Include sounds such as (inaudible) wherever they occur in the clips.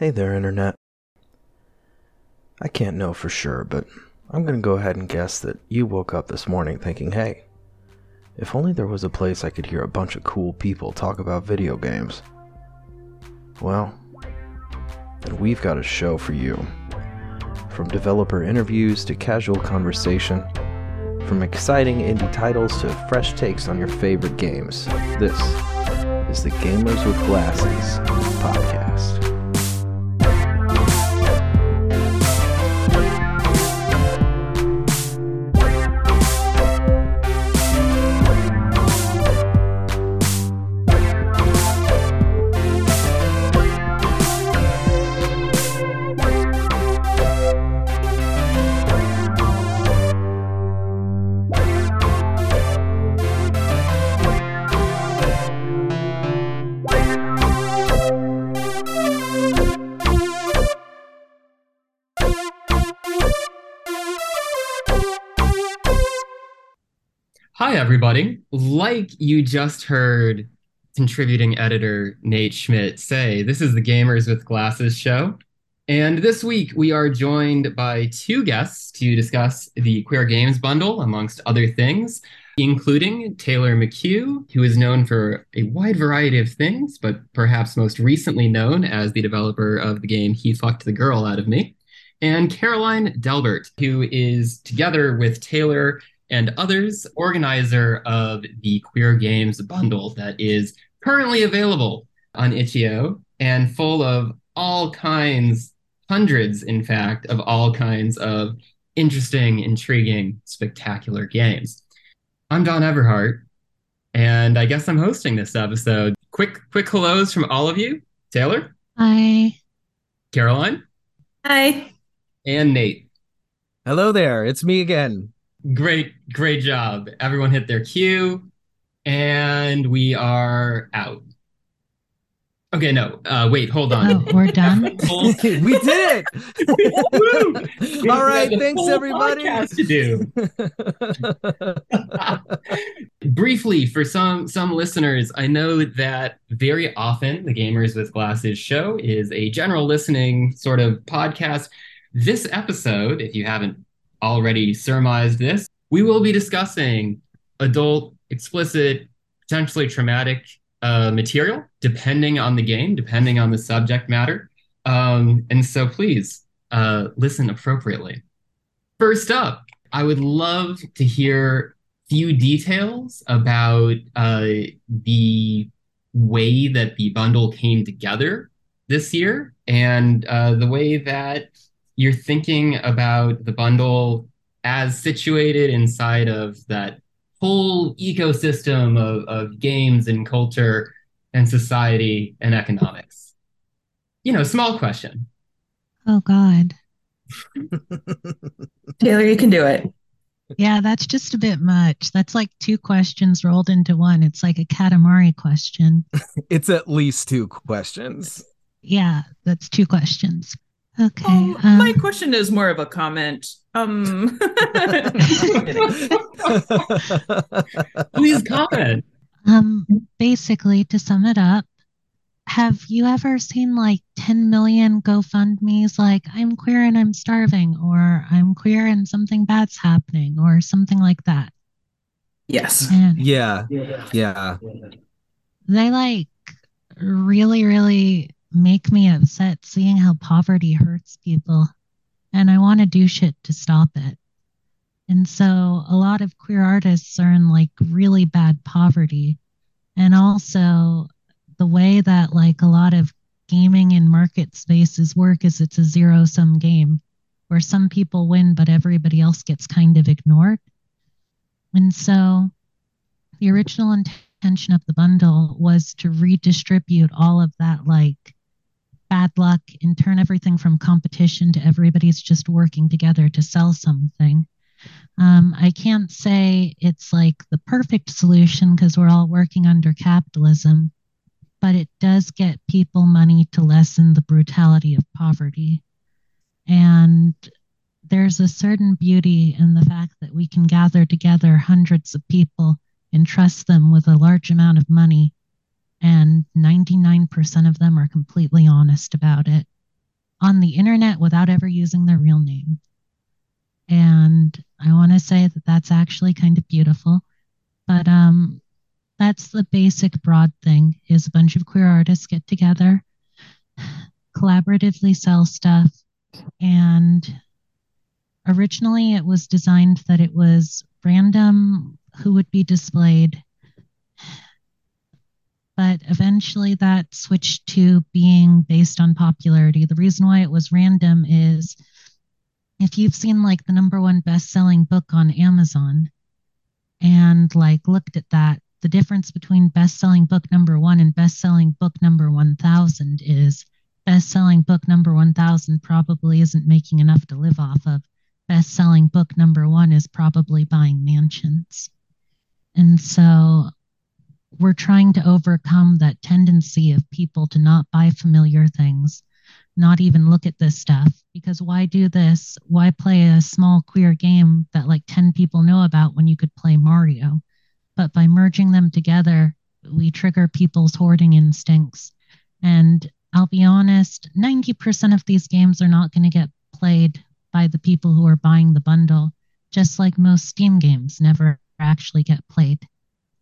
Hey there, Internet. I can't know for sure, but I'm gonna go ahead and guess that you woke up this morning thinking, hey, if only there was a place I could hear a bunch of cool people talk about video games. Well, then we've got a show for you. From developer interviews to casual conversation, from exciting indie titles to fresh takes on your favorite games, this is the Gamers with Glasses podcast. Everybody. Like you just heard contributing editor Nate Schmidt say, this is the Gamers with Glasses show. And this week we are joined by two guests to discuss the Queer Games Bundle, amongst other things, including Taylor McCue, who is known for a wide variety of things, but perhaps most recently known as the developer of the game He Fucked the Girl Out of Me, and Caroline Delbert, who is together with Taylor and others, organizer of the Queer Games bundle that is currently available on itch.io and full of all kinds, hundreds, in fact, of all kinds of interesting, intriguing, spectacular games. I'm Don Everhart, and I guess I'm hosting this episode. Quick, quick hellos from all of you. Taylor, Hi. Caroline, Hi. and Nate. Hello there, it's me again. Great, great job. Everyone hit their cue, and we are out. Okay, no, uh, wait, hold on. Oh, we're done. (laughs) Full- we did it! (laughs) All right, We have thanks everybody. to do. (laughs) Briefly, for some some listeners, I know that very often the Gamers with Glasses show is a general listening sort of podcast. This episode, if you haven't already surmised this, we will be discussing adult, explicit, potentially traumatic uh, material, depending on the game, depending on the subject matter. Um, and so please uh, listen appropriately. First up, I would love to hear few details about uh, the way that the bundle came together this year and uh, the way that you're thinking about the bundle as situated inside of that whole ecosystem of, of games and culture and society and economics. You know, small question. Oh God. (laughs) Taylor, you can do it. Yeah, that's just a bit much. That's like two questions rolled into one. It's like a Katamari question. (laughs) it's at least two questions. Yeah, that's two questions. Okay. Oh, um, my question is more of a comment. Um, (laughs) Please comment. um, basically, to sum it up, have you ever seen like 10 million GoFundMe's like, I'm queer and I'm starving, or I'm queer and something bad's happening, or something like that? yes. And yeah, yeah. they like really, really make me upset seeing how poverty hurts people. And I want to do shit to stop it. And so a lot of queer artists are in like really bad poverty. And also the way that like a lot of gaming and market spaces work is it's a zero sum game where some people win, but everybody else gets kind of ignored. And so the original intention of the bundle was to redistribute all of that like bad luck and turn everything from competition to everybody's just working together to sell something. Um, I can't say it's like the perfect solution because we're all working under capitalism, but it does get people money to lessen the brutality of poverty. And there's a certain beauty in the fact that we can gather together hundreds of people and trust them with a large amount of money, and 99% of them are completely honest about it. on the internet without ever using their real name. And I want to say that that's actually kind of beautiful. But um, that's the basic broad thing is a bunch of queer artists get together, collaboratively sell stuff, and originally it was designed that it was random who would be displayed but eventually that switched to being based on popularity. The reason why it was random is if you've seen like the number one best selling book on Amazon and like looked at that, the difference between best selling book number one and best selling book number 1000 is best selling book number 1000 probably isn't making enough to live off of. Best selling book number one is probably buying mansions. And so we're trying to overcome that tendency of people to not buy familiar things, not even look at this stuff. Because why do this? Why play a small queer game that like 10 people know about when you could play Mario? But by merging them together, we trigger people's hoarding instincts. And I'll be honest, 90% of these games are not going to get played by the people who are buying the bundle, just like most Steam games never actually get played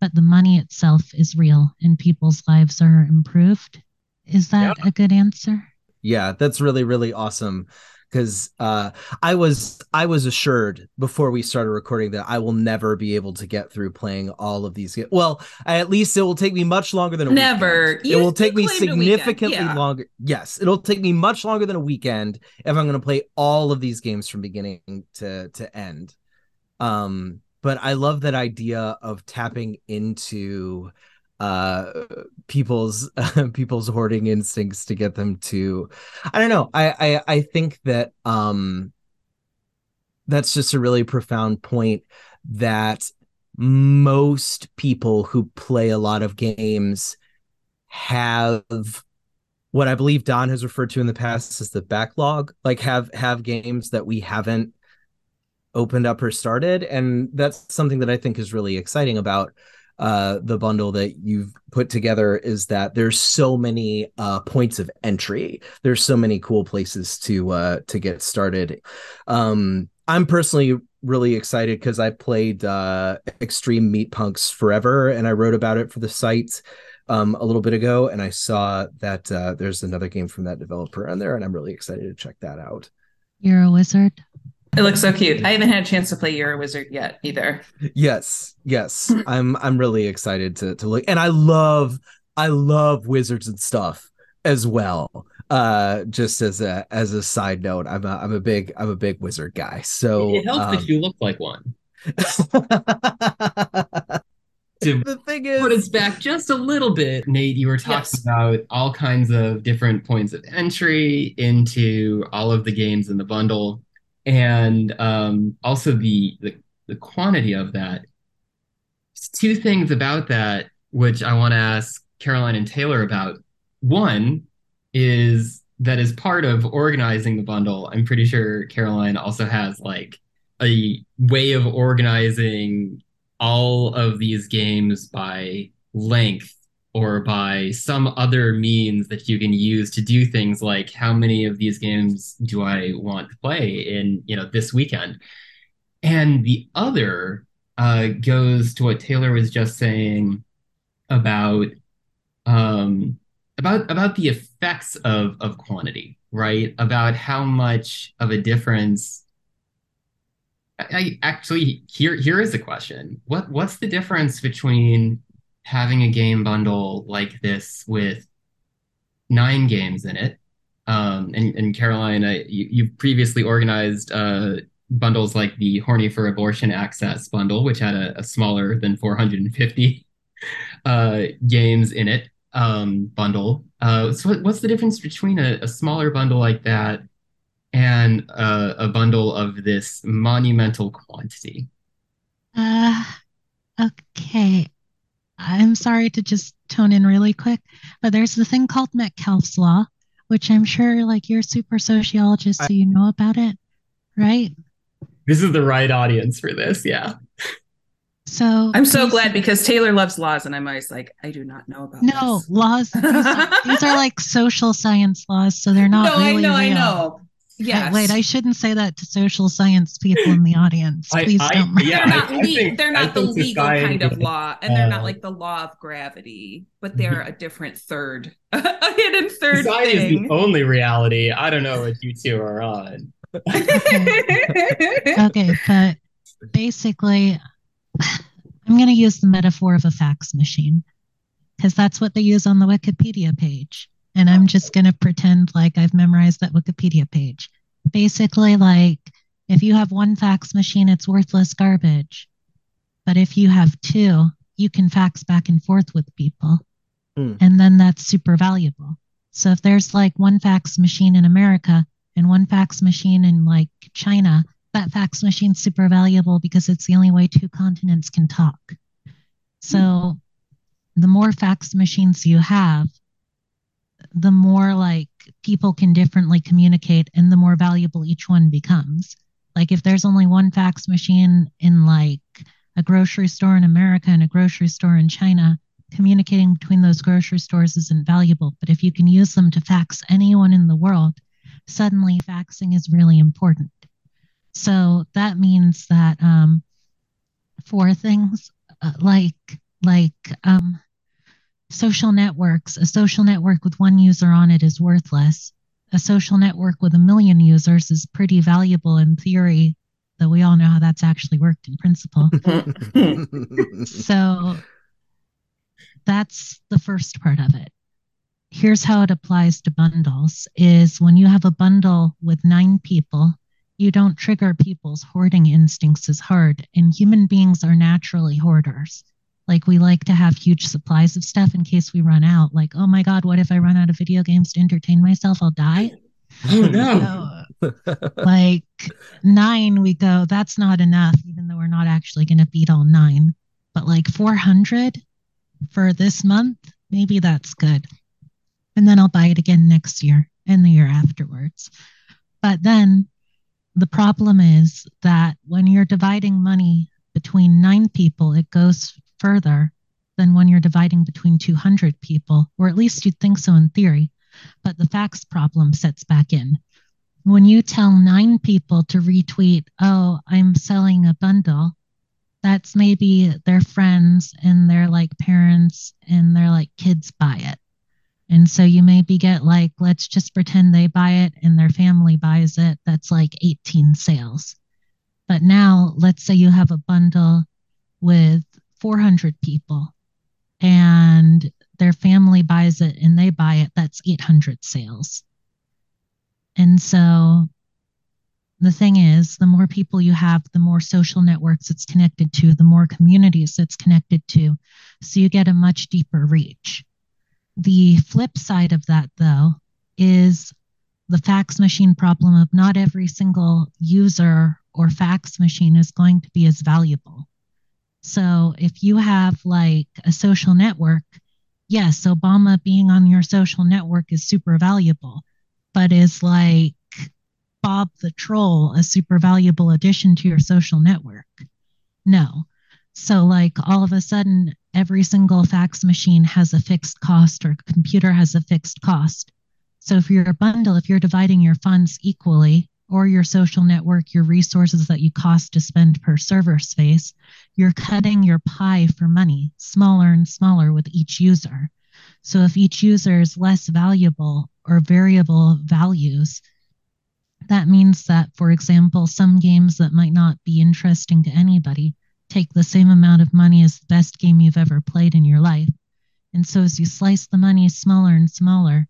but the money itself is real and people's lives are improved. Is that yeah. a good answer? Yeah, that's really really awesome because uh, I was I was assured before we started recording that I will never be able to get through playing all of these. games. Well, at least it will take me much longer than a never. Weekend. it will take me significantly yeah. longer. Yes, it'll take me much longer than a weekend if I'm going to play all of these games from beginning to to end. Um, but I love that idea of tapping into uh people's uh, (laughs) people's hoarding instincts to get them to i don't know I, I i think that um that's just a really profound point that most people who play a lot of games have what i believe don has referred to in the past as the backlog like have have games that we haven't opened up or started and that's something that i think is really exciting about uh, the bundle that you've put together is that there's so many uh, points of entry. There's so many cool places to uh, to get started. Um, i'm personally really excited because i played uh, extreme meat punks forever and i wrote about it for the site um, a little bit ago and i saw that uh, there's another game from that developer on there and i'm really excited to check that out. You're a wizard it looks so cute. I haven't had a chance to play You're a Wizard yet either. Yes, yes. I'm I'm really excited to to look and I love I love wizards and stuff as well. Uh just as a as a side note, I'm a I'm a big I'm a big wizard guy. So it helps um, that you look like one. (laughs) to the thing is put us back just a little bit nate you were talking yes. about all kinds of different points of entry into all of the games in the bundle and um, also the, the the quantity of that. two things about that which I want to ask Caroline and Taylor about. One is that as part of organizing the bundle, I'm pretty sure Caroline also has like a way of organizing all of these games by length or by some other means that you can use to do things like how many of these games do I want to play in you know this weekend, and the other uh, goes to what Taylor was just saying about um, about about the effects of of quantity, right? About how much of a difference. I, I actually here here is a question. What what's the difference between having a game bundle like this with nine games in it. Um, and, and Caroline, uh, you, you've previously organized uh, bundles like the Horny for Abortion Access bundle, which had a, a smaller than 450 uh, games in it um, bundle. Uh, so, what's the difference between a, a smaller bundle like that and a bundle of this monumental quantity? Uh, okay. I'm sorry to just tone in really quick, but there's the thing called Metcalfe's Law, which I'm sure like you're super sociologist, so you know about it, right? This is the right audience for this, yeah. So I'm so glad because Taylor loves laws, and I'm always like, I do not know about no this. laws. These are, these are, like social science laws, so they're not. (laughs) No, really I know, real. I know. Yes. Wait, I shouldn't say that to social science people in the (laughs) audience. Please I- don't. yeah, they're not, I le- think- they're not the legal kind of law, and they're not like the law of gravity, but they're mm-hmm. a different third, (laughs) a hidden third Society is the only reality. I don't know what you two are on. (laughs) okay, but basically, I'm going to use the metaphor of a fax machine because that's what they use on the Wikipedia page. And I'm just going to pretend like I've memorized that Wikipedia page. Basically, like if you have one fax machine, it's worthless garbage. But if you have two, you can fax back and forth with people. Hmm. And then that's super valuable. So if there's like one fax machine in America and one fax machine in like China, that fax machine's super valuable because it's the only way two continents can talk. So the more fax machines you have, the more like people can differently communicate and the more valuable each one becomes. Like if there's only one fax machine in like a grocery store in America and a grocery store in China, communicating between those grocery stores isn't valuable. But if you can use them to fax anyone in the world, suddenly faxing is really important. So that means that um, for things uh, like like um, social networks, a social network with one user on it is worthless. A social network with a million users is pretty valuable in theory, though we all know how that's actually worked in principle. (laughs) so that's the first part of it here's how it applies to bundles is when you have a bundle with nine people you don't trigger people's hoarding instincts as hard and human beings are naturally hoarders like we like to have huge supplies of stuff in case we run out. Like oh my god what if i run out of video games to entertain myself? I'll die? Oh no. so, like nine we go that's not enough even though we're not actually going to beat all nine. But like 400 for this month maybe that's good. And then i'll buy it again next year and the year afterwards. But then the problem is that when you're dividing money between nine people it goes further than when you're dividing between 200 people or at least you'd think so in theory but the facts problem sets back in when you tell nine people to retweet, oh, I'm selling a bundle, that's maybe their friends and their like parents and their like kids buy it. And so you maybe get like, let's just pretend they buy it and their family buys it. That's like 18 sales. But now let's say you have a bundle with 400 people and their family buys it and they buy it. That's 800 sales. And so the thing is, the more people you have, the more social networks it's connected to, the more communities it's connected to. So you get a much deeper reach. The flip side of that, though, is the fax machine problem of not every single user or fax machine is going to be as valuable. So if you have like a social network, yes, Obama being on your social network is super valuable but is like Bob the Troll a super valuable addition to your social network? No. So, like, all of a sudden, every single fax machine has a fixed cost or computer has a fixed cost. So, if you're a bundle, if you're dividing your funds equally, or your social network, your resources that you cost to spend per server space, you're cutting your pie for money smaller and smaller with each user. So if each user is less valuable or variable values, that means that, for example, some games that might not be interesting to anybody take the same amount of money as the best game you've ever played in your life. And so as you slice the money smaller and smaller,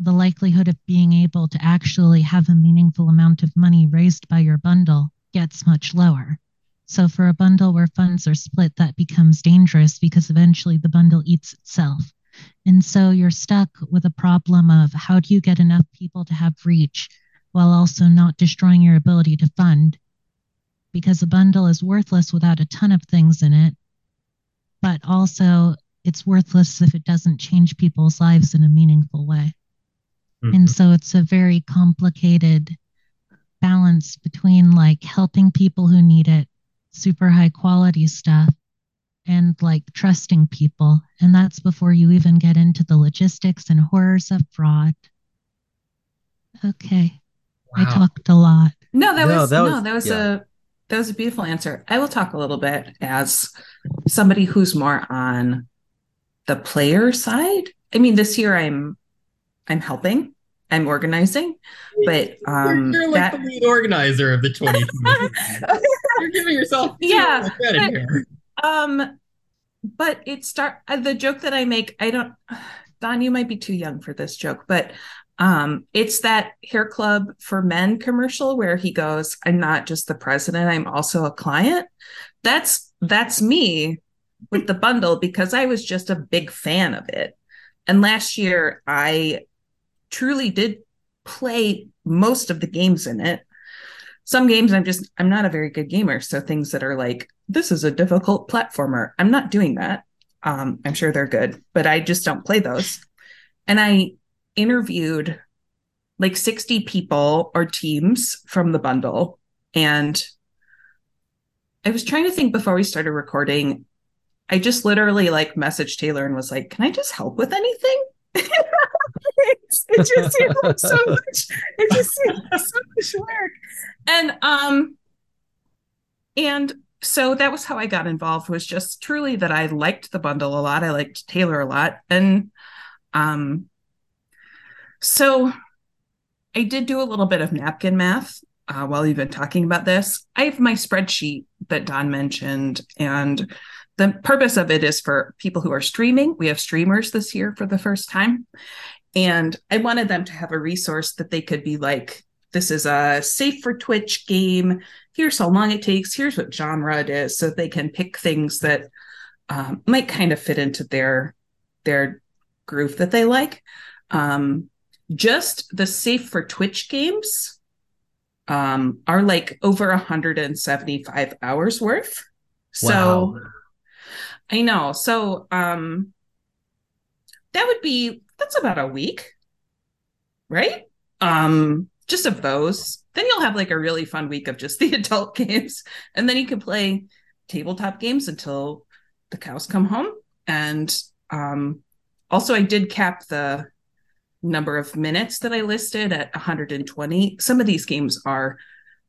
the likelihood of being able to actually have a meaningful amount of money raised by your bundle gets much lower. So for a bundle where funds are split, that becomes dangerous because eventually the bundle eats itself. And so you're stuck with a problem of how do you get enough people to have reach while also not destroying your ability to fund? Because a bundle is worthless without a ton of things in it, but also it's worthless if it doesn't change people's lives in a meaningful way. Mhm. And so it's a very complicated balance between like helping people who need it, super high quality stuff, and like trusting people. And that's before you even get into the logistics and horrors of fraud. Okay. Wow. I talked a lot. No, that no, was, that was no, that was yeah. a that was a beautiful answer. I will talk a little bit as somebody who's more on the player side. I mean, this year I'm I'm helping. I'm organizing, but um, you're, you're like that... the lead organizer of the 20. (laughs) you're giving yourself yeah credit here. Um, but it start uh, the joke that I make. I don't, (sighs) Don, you might be too young for this joke, but um, it's that hair club for men commercial where he goes, "I'm not just the president; I'm also a client." That's that's me with the bundle because I was just a big fan of it. And last year, I truly did play most of the games in it. Some games I'm just I'm not a very good gamer, so things that are like this is a difficult platformer, I'm not doing that. Um, I'm sure they're good, but I just don't play those. And I interviewed like 60 people or teams from the bundle and I was trying to think before we started recording. I just literally like messaged Taylor and was like, "Can I just help with anything?" (laughs) (laughs) it, just seemed so much. It just seemed so much work, and um, and so that was how I got involved. Was just truly that I liked the bundle a lot. I liked Taylor a lot, and um, so I did do a little bit of napkin math uh, while you've been talking about this. I have my spreadsheet that Don mentioned, and the purpose of it is for people who are streaming. We have streamers this year for the first time. And I wanted them to have a resource that they could be like, this is a safe for Twitch game. Here's how long it takes. Here's what genre it is. So they can pick things that um, might kind of fit into their their groove that they like. Um, just the safe for Twitch games um, are like over 175 hours worth. So wow. I know. So um that would be that's about a week. Right? Um just of those. Then you'll have like a really fun week of just (laughs) the adult games and then you can play tabletop games until the cows come home and um also I did cap the number of minutes that I listed at 120. Some of these games are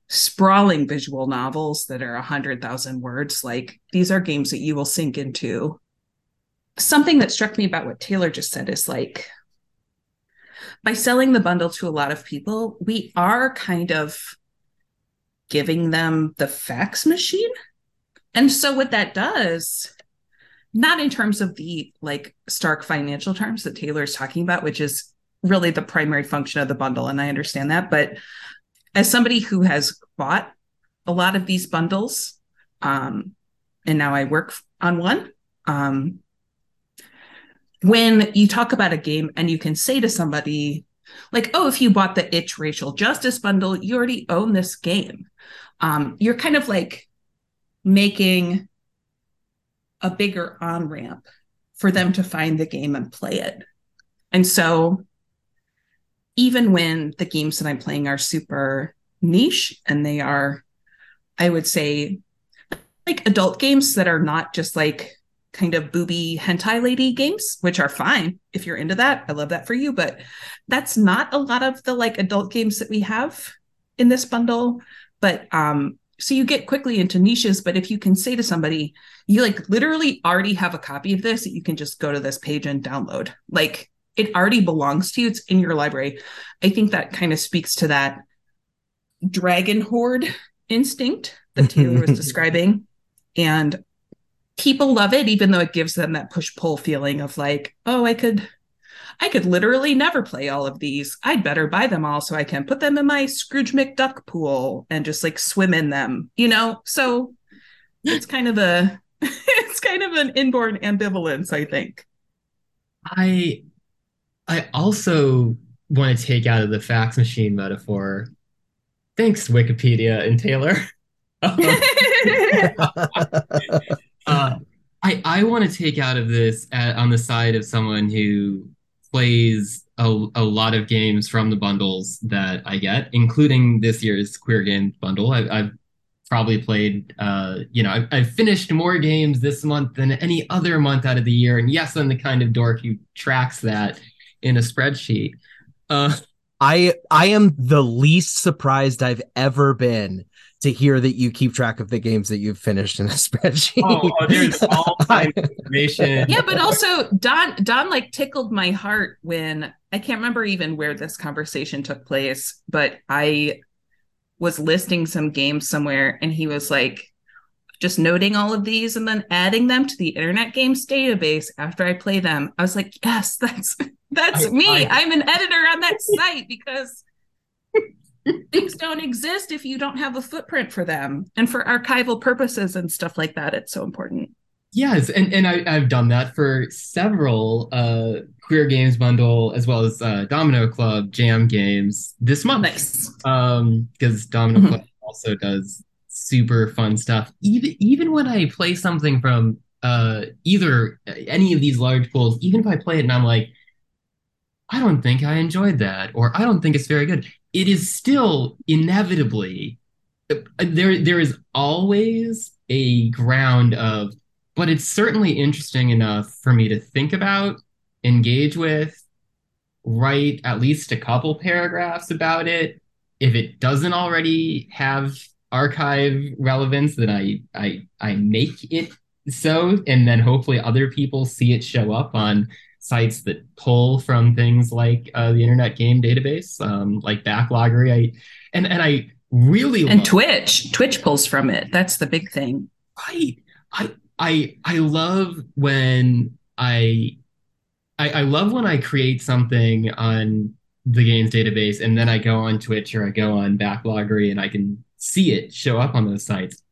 sprawling visual novels that are 100,000 words. Like these are games that you will sink into. Something that struck me about what Taylor just said is like, by selling the bundle to a lot of people, we are kind of giving them the fax machine. And so, what that does, not in terms of the like stark financial terms that Taylor is talking about, which is really the primary function of the bundle. And I understand that. But as somebody who has bought a lot of these bundles, um, and now I work on one, um, when you talk about a game and you can say to somebody, like, oh, if you bought the itch racial justice bundle, you already own this game. Um, you're kind of like making a bigger on ramp for them to find the game and play it. And so even when the games that I'm playing are super niche and they are, I would say, like adult games that are not just like kind of booby hentai lady games, which are fine if you're into that. I love that for you, but that's not a lot of the like adult games that we have in this bundle. But um, so you get quickly into niches, but if you can say to somebody, you like literally already have a copy of this, you can just go to this page and download. Like it already belongs to you. It's in your library. I think that kind of speaks to that dragon horde instinct that Taylor was (laughs) describing. And people love it, even though it gives them that push pull feeling of like, oh, I could. I could literally never play all of these. I'd better buy them all so I can put them in my Scrooge McDuck pool and just like swim in them, you know? So it's kind of a (laughs) it's kind of an inborn ambivalence, I think. I I also want to take out of the fax machine metaphor. Thanks, Wikipedia and Taylor. (laughs) (laughs) uh, I I want to take out of this at, on the side of someone who plays a, a lot of games from the bundles that I get, including this year's Queer Game bundle. I, I've probably played, uh, you know, I've, I've, finished more games this month than any other month out of the year. And yes, I'm the kind of dork who tracks that in a spreadsheet. Uh, I I am the least surprised I've ever been to hear that you keep track of the games that you've finished in a (laughs) spreadsheet. Oh, oh there's all (laughs) kinds of information. Yeah, but also Don Don like tickled my heart when I can't remember even where this conversation took place, but I was listing some games somewhere and he was like just noting all of these and then adding them to the internet games database after I play them. I was like, yes, that's (laughs) that's I, me. I, I'm an editor on that site because things don't exist if you don't have a footprint for them. And for archival purposes and stuff like that it's so important. Yes and, and I, have done that for several uh, queer games bundle as well as uh, domino club jam games this month. Nice. Um because domino mm-hmm. club also does super fun stuff. Even even when i play something from uh either any of these large pools even if i play it and i'm like I don't think I enjoyed that, or I don't think it's very good. It is still inevitably uh, there there is always a ground of but it's certainly interesting enough for me to think about engage with write at least a couple paragraphs about it. If it doesn't already have archive relevance then i i i make it so and then hopefully other people see it show up on sites that pull from things like uh, the Internet Game Database, um, like Backloggery. I and and I really and Twitch. Twitch pulls from it. That's the big thing. Right. I I I love when I I, I love when I create something on the games database and then I go on Twitch or I go on Backloggery and I can see it show up on those sites.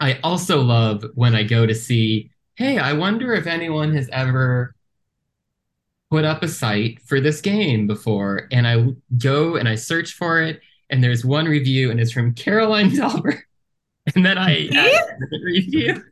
I also love when I go to see, hey, I wonder if anyone has ever put up a site for this game before, and I go and I search for it, and there's one review, and it's from Caroline (laughs) Delbert, and then I the review.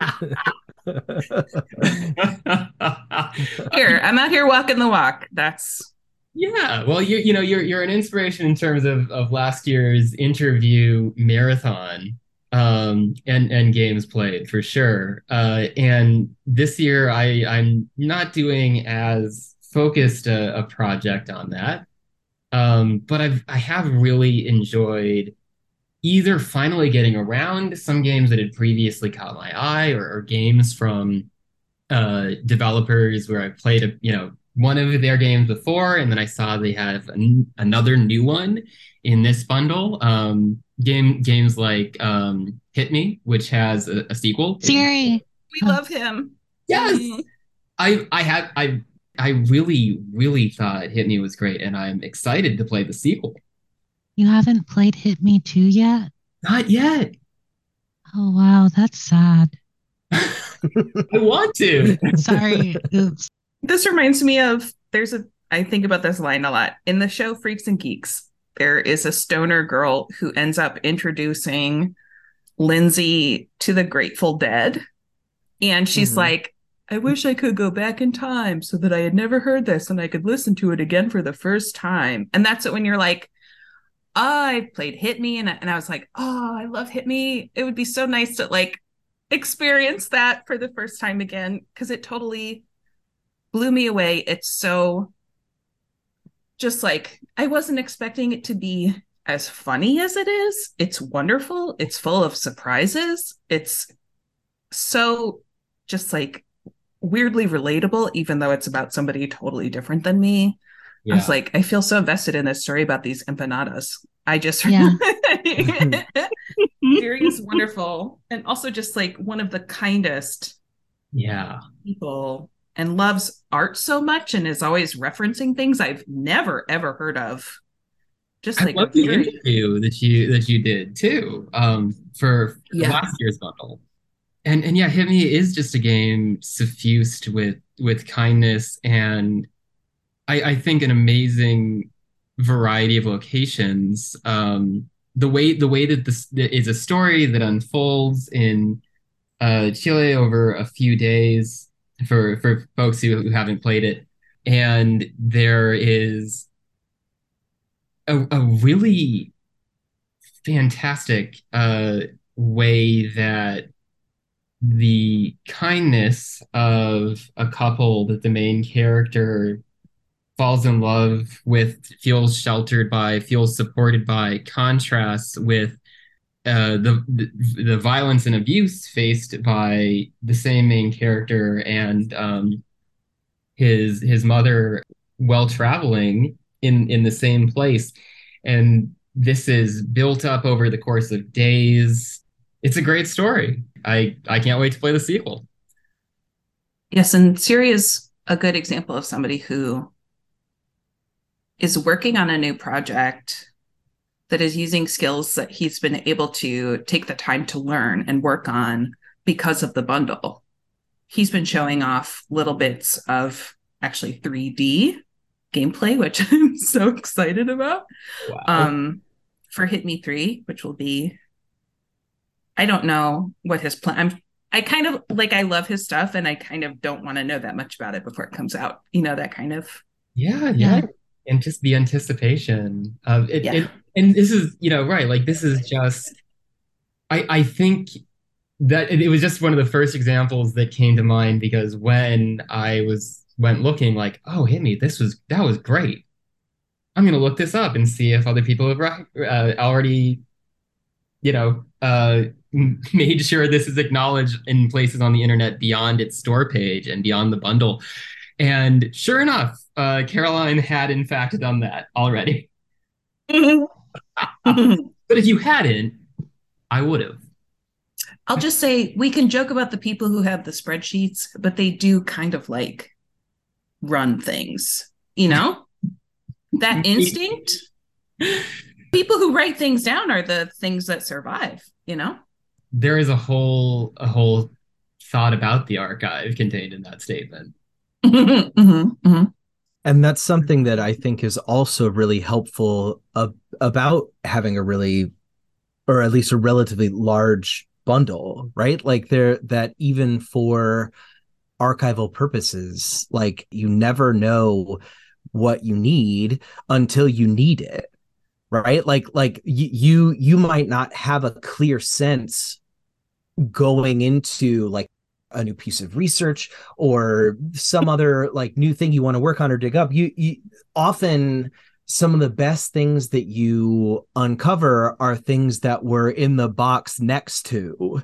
(laughs) here, I'm out here walking the walk. That's yeah. Well, you you know you're you're an inspiration in terms of of last year's interview marathon um, and and games played for sure. Uh, and this year, I I'm not doing as focused a, a project on that, um, but I've I have really enjoyed either finally getting around some games that had previously caught my eye, or, or games from uh, developers where I played a you know one of their games before, and then I saw they have an, another new one in this bundle. Um, game games like um, Hit Me, which has a, a sequel. Siri, we love him. Yes, mm. I I have I I really really thought Hit Me was great, and I'm excited to play the sequel. You haven't played Hit Me two yet? Not yet. Oh wow, that's sad. (laughs) I want to. (laughs) Sorry. Oops. This reminds me of there's a I think about this line a lot in the show Freaks and Geeks there is a stoner girl who ends up introducing Lindsay to the Grateful Dead. And she's mm-hmm. like, I wish I could go back in time so that I had never heard this and I could listen to it again for the first time. And that's it when you're like, oh, I played Hit Me and, and I was like, oh, I love Hit Me. It would be so nice to like experience that for the first time again because it totally blew me away. It's so just like I wasn't expecting it to be as funny as it is. It's wonderful. It's full of surprises. It's so just like weirdly relatable, even though it's about somebody totally different than me. Yeah. I was like, I feel so invested in this story about these empanadas. I just yeah. (laughs) (laughs) Siri is wonderful. And also just like one of the kindest yeah people and loves art so much and is always referencing things I've never ever heard of. Just like love the very... interview that you that you did too um, for, yeah. last year's bundle. And and yeah, Hit Me is just a game suffused with with kindness and I, I think an amazing variety of locations. Um, the way the way that this is a story that unfolds in uh, Chile over a few days for for folks who, who haven't played it. And there is a, a really fantastic uh, way that the kindness of a couple that the main character falls in love with, feels sheltered by, feels supported by, contrasts with uh, the, the, the violence and abuse faced by the same main character and um, his his mother while traveling in in the same place, and this is built up over the course of days. It's a great story. I I can't wait to play the sequel. Yes, and Siri is a good example of somebody who is working on a new project that is using skills that he's been able to take the time to learn and work on because of the bundle. He's been showing off little bits of actually 3D gameplay, which (laughs) I'm so excited about. Wow. Um, for Hit Me 3, which will be I don't know what his plan I'm I kind of like I love his stuff and I kind of don't want to know that much about it before it comes out. You know, that kind of Yeah, yeah. yeah. And just the anticipation of it, yeah. it and this is, you know, right, like this is just I I think that it, it was just one of the first examples that came to mind because when I was went looking like, oh, hit me, this was that was great. I'm gonna look this up and see if other people have uh, already, you know, uh, (laughs) made sure this is acknowledged in places on the internet beyond its store page and beyond the bundle. And sure enough, uh, Caroline had in fact done that already. (laughs) but if you hadn't, I would have. I'll just say we can joke about the people who have the spreadsheets, but they do kind of like run things, you know? that (laughs) instinct. people who write things down are the things that survive, you know? There is a whole a whole thought about the archive contained in that statement. Mm-hmm, mm-hmm. And that's something that I think is also really helpful about having a really, or at least a relatively large bundle, right? Like there, that even for archival purposes, like you never know what you need until you need it right like like y- you you might not have a clear sense going into like a new piece of research or some (laughs) other like new thing you want to work on or dig up you, you often some of the best things that you uncover are things that were in the box next to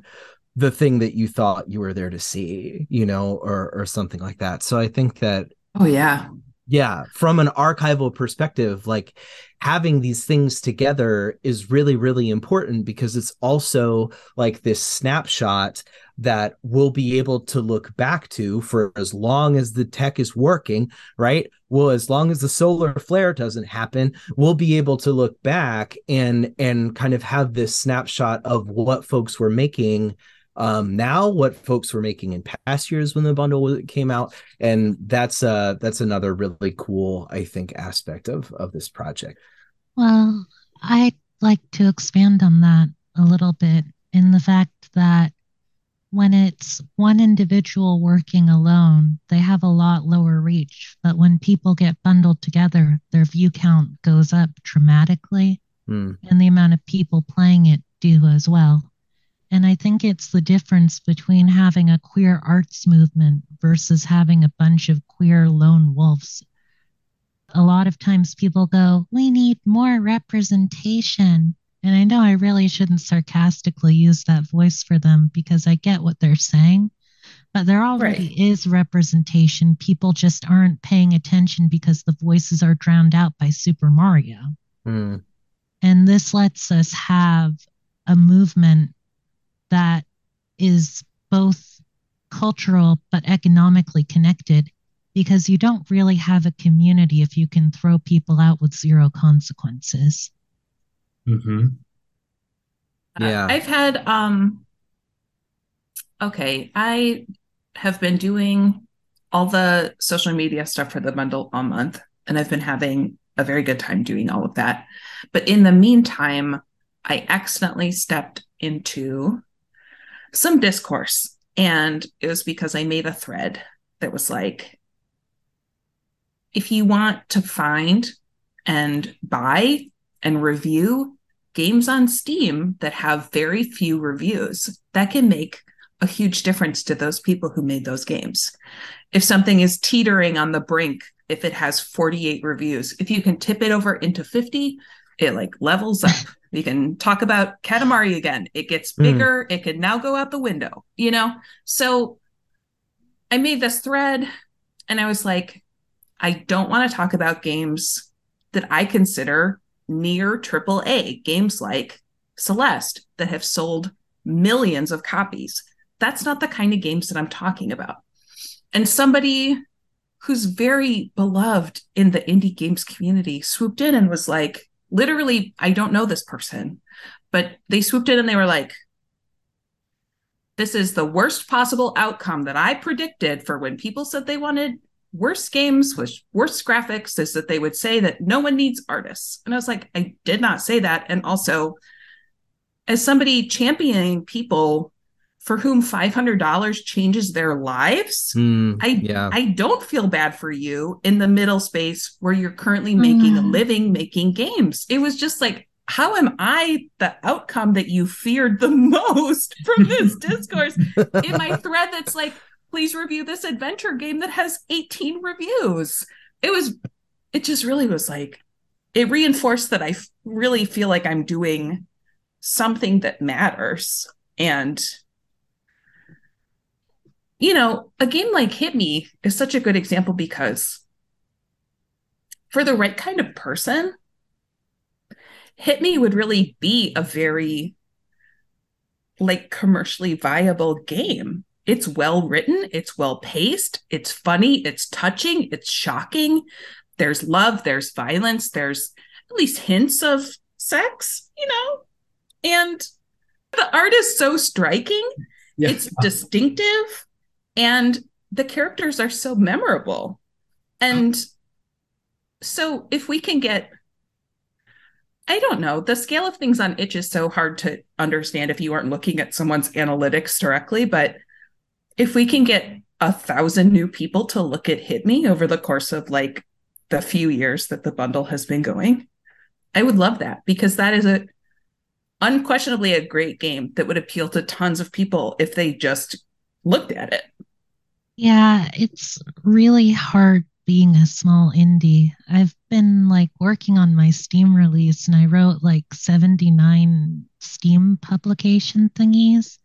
the thing that you thought you were there to see you know or or something like that. So i think that oh yeah yeah from an archival perspective like having these things together is really really important because it's also like this snapshot that we'll be able to look back to for as long as the tech is working right? Well as long as the solar flare doesn't happen we'll be able to look back and and kind of have this snapshot of what folks were making um, now what folks were making in past years when the bundle came out and that's uh that's another really cool i think aspect of of this project well i'd like to expand on that a little bit in the fact that when it's one individual working alone, they have a lot lower reach. But when people get bundled together, their view count goes up dramatically, mm. and the amount of people playing it do as well. And I think it's the difference between having a queer arts movement versus having a bunch of queer lone wolves. A lot of times people go, We need more representation. And I know I really shouldn't sarcastically use that voice for them because I get what they're saying. But there already right. is representation. People just aren't paying attention because the voices are drowned out by Super Mario. Mm. And this lets us have a movement that is both cultural but economically connected because you don't really have a community if you can throw people out with zero consequences. Mm-hmm. Yeah. Uh, I've had um okay, I have been doing all the social media stuff for the bundle all month and I've been having a very good time doing all of that. But in the meantime, I accidentally stepped into some discourse. And it was because I made a thread that was like, if you want to find and buy and review games on Steam that have very few reviews, that can make a huge difference to those people who made those games. If something is teetering on the brink, if it has 48 reviews, if you can tip it over into 50, it like levels up. (laughs) we can talk about Katamari again. It gets hmm. bigger. Mm. It can now go out the window, you know? So I made this thread and I was like, I don't want to talk about games that I consider near triple A games like Celeste that have sold millions of copies. That's not the kind of games that I'm talking about. And somebody who's very beloved in the indie games community swooped in and was like, literally, I don't know this person, but they swooped in and they were like, this is the worst possible outcome that I predicted for when people said they wanted worse games with worse graphics is that they would say that no one needs artists. And I was like, I did not say that. And also, as somebody championing people for whom $500 changes their lives, mm, I yeah. I don't feel bad for you in the middle space where you're currently making mm. a living making games. It was just like how am I the outcome that you feared the (laughs) most from this (laughs) discourse in my thread that's like, please review this adventure game that has 18 reviews? It was, it just really was like, it reinforced that I f- really feel like I'm doing something that matters. And, you know, a game like Hit Me is such a good example because for the right kind of person, Hit Me would really be a very like commercially viable game. It's well written, it's well paced, it's funny, it's touching, it's shocking. There's love, there's violence, there's at least hints of sex, you know? And the art is so striking. Yeah. It's distinctive and the characters are so memorable. And so if we can get I don't know. The scale of things on itch is so hard to understand if you aren't looking at someone's analytics directly. But if we can get a thousand new people to look at Hit Me over the course of like the few years that the bundle has been going, I would love that because that is a unquestionably a great game that would appeal to tons of people if they just looked at it. Yeah, it's really hard being a small indie. I've been like working on my Steam release and I wrote like 79 Steam publication thingies.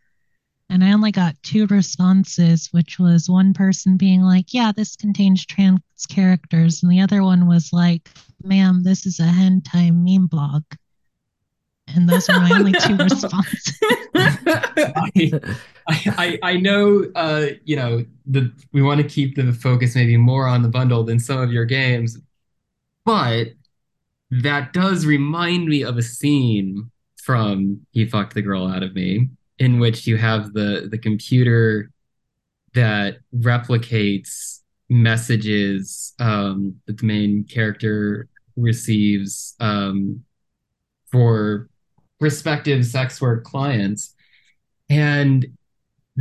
And I only got two responses, which was one person being like, Yeah, this contains trans characters. And the other one was like, Ma'am, this is a hentai meme blog. And those were my only two (laughs) responses. (laughs) (laughs) I, I, know, uh, you know, the we want to keep the focus maybe more on the bundle than some of your games, but that does remind me of a scene from "He Fucked the Girl Out of Me," in which you have the the computer that replicates messages um, that the main character receives um, for respective sex work clients. And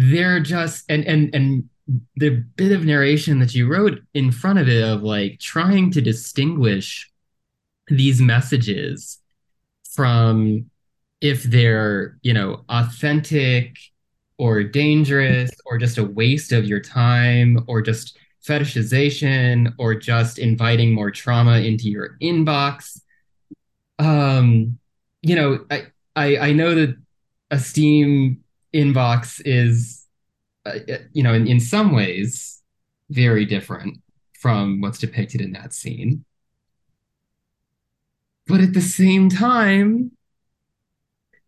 they're just and and and the bit of narration that you wrote in front of it of like trying to distinguish these messages from if they're you know authentic or dangerous or just a waste of your time or just fetishization or just inviting more trauma into your inbox. Um you know i i, I know that a steam inbox is, uh, uh, you know, in, in some ways, very different from what's depicted in that scene. But at the same time,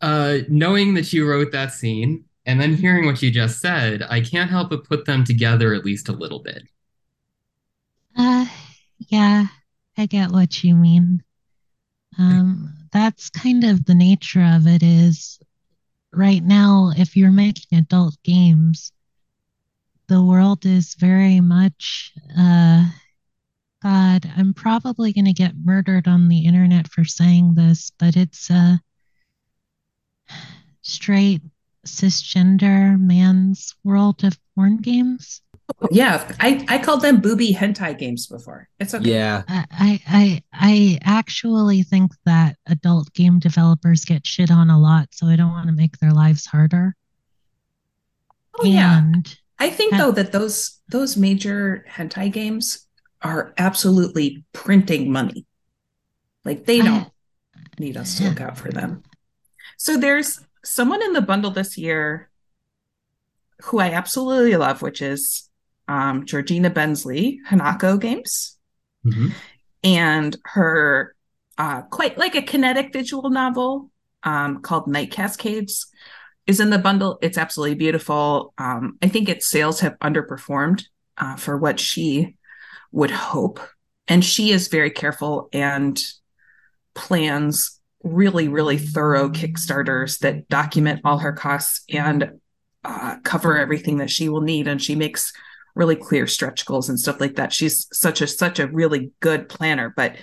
uh, knowing that you wrote that scene and then hearing what you just said, I can't help but put them together at least a little bit. Uh, yeah, I get what you mean. Um, that's kind of the nature of it is right now, if you're making adult games, the world is very much, uh, God, I'm probably going to get murdered on the internet for saying this, but it's a straight cisgender man's world of porn games. Yeah, I I called them booby hentai games before. It's okay. Yeah. I I I actually think that adult game developers get shit on a lot, so I don't want to make their lives harder. Oh, yeah. I think though that those those major hentai games are absolutely printing money. Like they don't I, need us to look out for them. So there's someone in the bundle this year who I absolutely love, which is um, Georgina Bensley, Hanako Games, mm-hmm. and her uh, quite like a kinetic visual novel um, called Night Cascades is in the bundle. It's absolutely beautiful. Um, I think its sales have underperformed uh, for what she would hope. And she is very careful and plans really, really thorough Kickstarters that document all her costs and uh, cover everything that she will need. And she makes really clear stretch goals and stuff like that. She's such a such a really good planner, but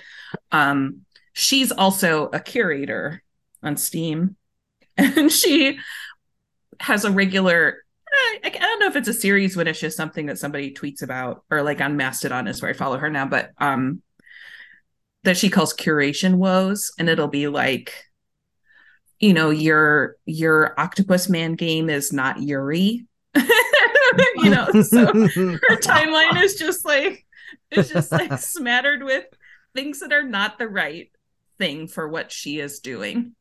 um, she's also a curator on Steam, (laughs) and she has a regular. I, I don't know if it's a series when it's just something that somebody tweets about, or like on Mastodon is where I follow her now, but um, that she calls curation woes, and it'll be like you know your your octopus man game is not yuri (laughs) (laughs) you know so (laughs) her timeline is just like it's just like smattered with things that are not the right thing for what she is doing.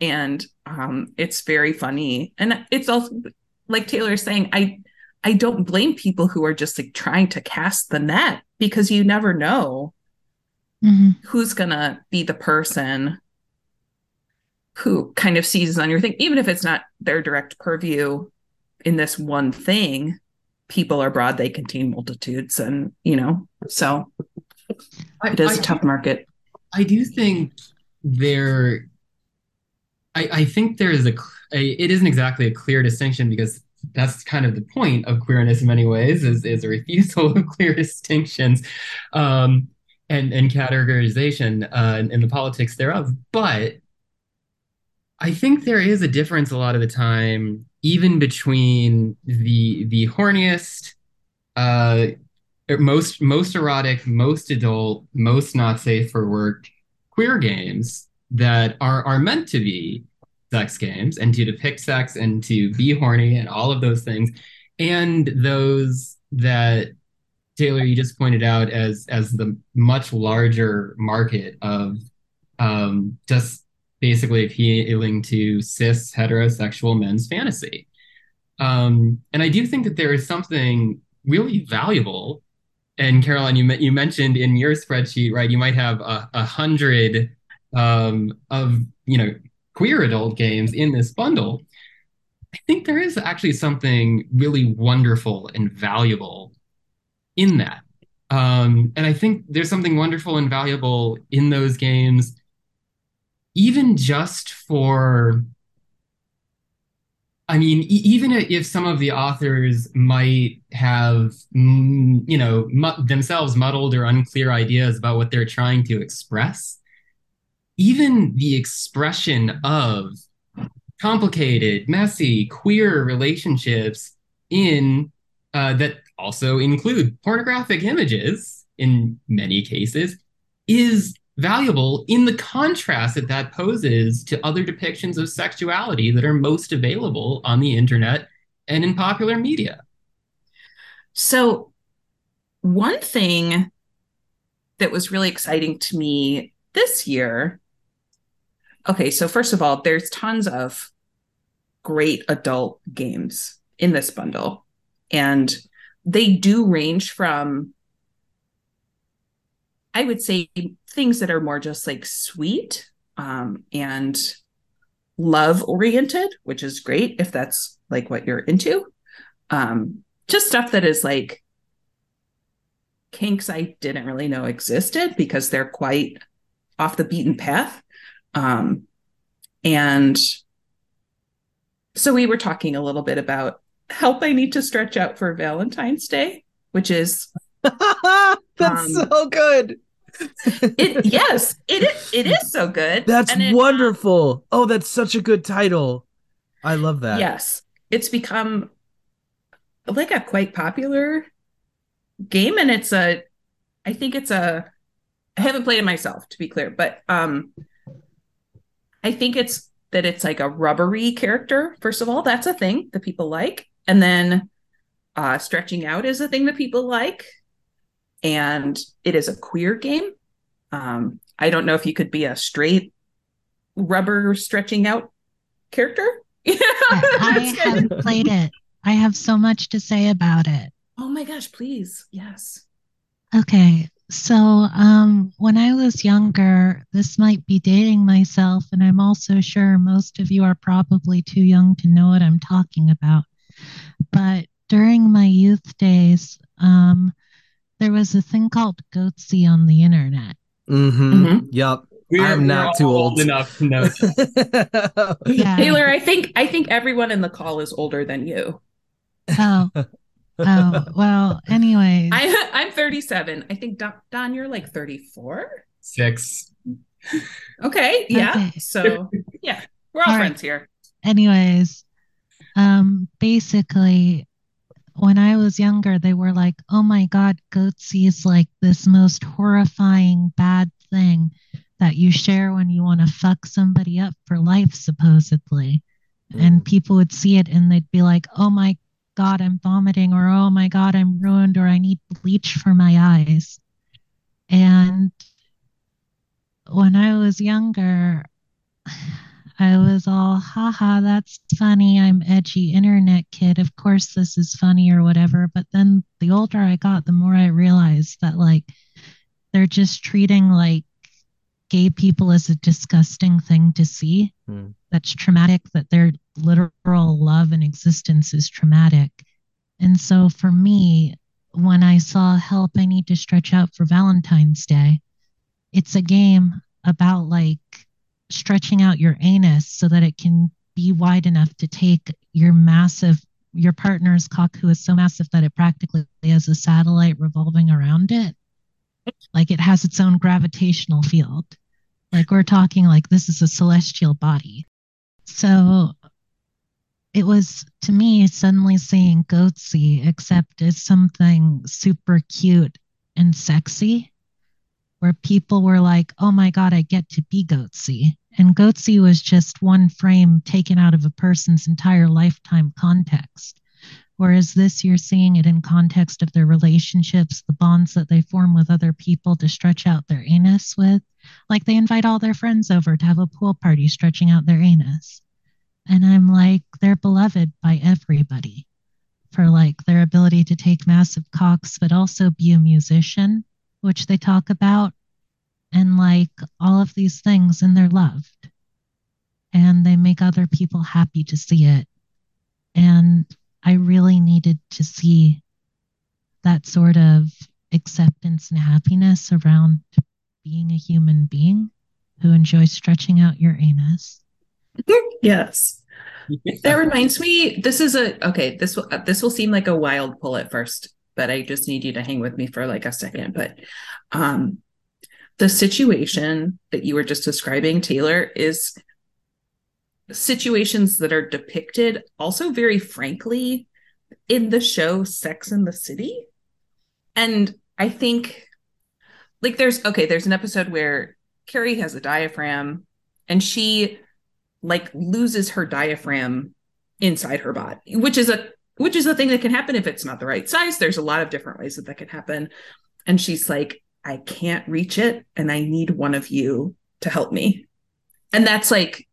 And um it's very funny. And it's also like taylor's saying i i don't blame people who are just like trying to cast the net because you never know mm-hmm. who's gonna be the person who kind of seizes on your thing even if it's not their direct purview in this one thing people are broad they contain multitudes and you know so it is I, a tough market i do think there i i think there is a, a it isn't exactly a clear distinction because that's kind of the point of queerness in many ways is, is a refusal (laughs) of clear distinctions um, and, and categorization uh, in the politics thereof. But I think there is a difference a lot of the time even between the the horniest, uh, most most erotic, most adult, most not safe for work queer games that are are meant to be sex games and to depict sex and to be horny and all of those things, and those that Taylor you just pointed out as as the much larger market of um, just basically appealing to cis heterosexual men's fantasy. Um, and I do think that there is something really valuable. And Caroline, you you mentioned in your spreadsheet, right? You might have a, a hundred um, of you know queer adult games in this bundle. I think there is actually something really wonderful and valuable in that. Um, and I think there's something wonderful and valuable in those games even just for I mean, e- even if some of the authors might have, mm, you know, mu- themselves muddled or unclear ideas about what they're trying to express, even the expression of complicated, messy, queer relationships in uh, that also include pornographic images in many cases is valuable in the contrast that that poses to other depictions of sexuality that are most available on the internet and in popular media. So, one thing that was really exciting to me this year okay, so first of all, there's tons of great adult games in this bundle, and they do range from I would say things that are more just like sweet um, and love oriented, which is great if that's like what you're into. Um, just stuff that is like kinks I didn't really know existed because they're quite off the beaten path. Um, and so we were talking a little bit about help I need to stretch out for Valentine's Day, which is (laughs) That's um, so good. it (laughs) yes, it is, it is so good. That's it, wonderful. oh, that's such a good title. I love that. Yes. It's become like a quite popular game and it's a I think it's a I haven't played it myself to be clear, but um I think it's that it's like a rubbery character. First of all, that's a thing that people like. And then uh stretching out is a thing that people like. And it is a queer game. Um I don't know if you could be a straight rubber stretching out character. (laughs) I haven't played it. I have so much to say about it. Oh my gosh, please. Yes. Okay. So, um, when I was younger, this might be dating myself, and I'm also sure most of you are probably too young to know what I'm talking about. But during my youth days, um, there was a thing called Goatse on the internet. Mm-hmm. Mm-hmm. Yep. We're, I'm not too old. old. enough to know. (laughs) yeah. Taylor, I think I think everyone in the call is older than you. Oh, (laughs) oh well. Anyway, I I'm 37. I think Don, Don you're like 34. Six. Okay. Yeah. Okay. So yeah, we're all, all friends right. here. Anyways, um, basically, when I was younger, they were like, "Oh my God, Goatse is like this most horrifying bad thing that you share when you want to fuck somebody up for life, supposedly." And mm. people would see it and they'd be like, "Oh my God, I'm vomiting, or oh my God, I'm ruined, or I need bleach for my eyes. And when I was younger, I was all, haha, that's funny. I'm edgy internet kid. Of course, this is funny or whatever. But then the older I got, the more I realized that, like, they're just treating like gay people as a disgusting thing to see. Mm. That's traumatic, that they're literal love and existence is traumatic. And so for me, when I saw Help, I Need to Stretch Out for Valentine's Day, it's a game about like stretching out your anus so that it can be wide enough to take your massive, your partner's cock, who is so massive that it practically has a satellite revolving around it. Like it has its own gravitational field. Like we're talking like this is a celestial body. So it was to me suddenly seeing Goatse, except as something super cute and sexy, where people were like, oh my God, I get to be Goatse. And Goatse was just one frame taken out of a person's entire lifetime context. Whereas this, you're seeing it in context of their relationships, the bonds that they form with other people to stretch out their anus with. Like they invite all their friends over to have a pool party stretching out their anus. And I'm like, they're beloved by everybody for like their ability to take massive cocks, but also be a musician, which they talk about, and like all of these things, and they're loved. And they make other people happy to see it. And I really needed to see that sort of acceptance and happiness around being a human being who enjoys stretching out your anus (laughs) yes. That reminds me. This is a okay. This will this will seem like a wild pull at first, but I just need you to hang with me for like a second. But um, the situation that you were just describing, Taylor, is situations that are depicted also very frankly in the show Sex in the City, and I think like there's okay. There's an episode where Carrie has a diaphragm, and she like loses her diaphragm inside her body, which is a which is a thing that can happen if it's not the right size. There's a lot of different ways that that can happen. And she's like, I can't reach it, and I need one of you to help me. And that's like,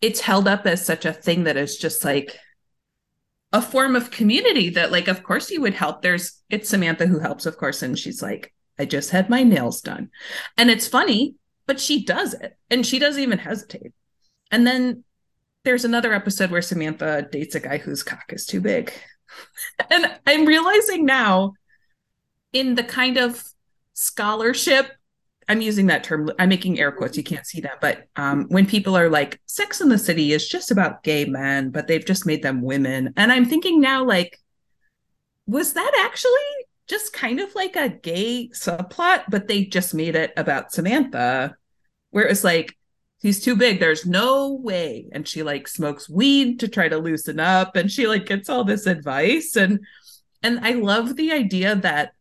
it's held up as such a thing that is just like a form of community that, like, of course you would help. There's, it's Samantha who helps, of course. And she's like, I just had my nails done. And it's funny, but she does it and she doesn't even hesitate. And then there's another episode where Samantha dates a guy whose cock is too big. (laughs) and I'm realizing now in the kind of scholarship I'm using that term. I'm making air quotes. You can't see that, but um, when people are like, "Sex in the City" is just about gay men, but they've just made them women, and I'm thinking now, like, was that actually just kind of like a gay subplot, but they just made it about Samantha, where it was like, he's too big there's no way and she like smokes weed to try to loosen up and she like gets all this advice and and I love the idea that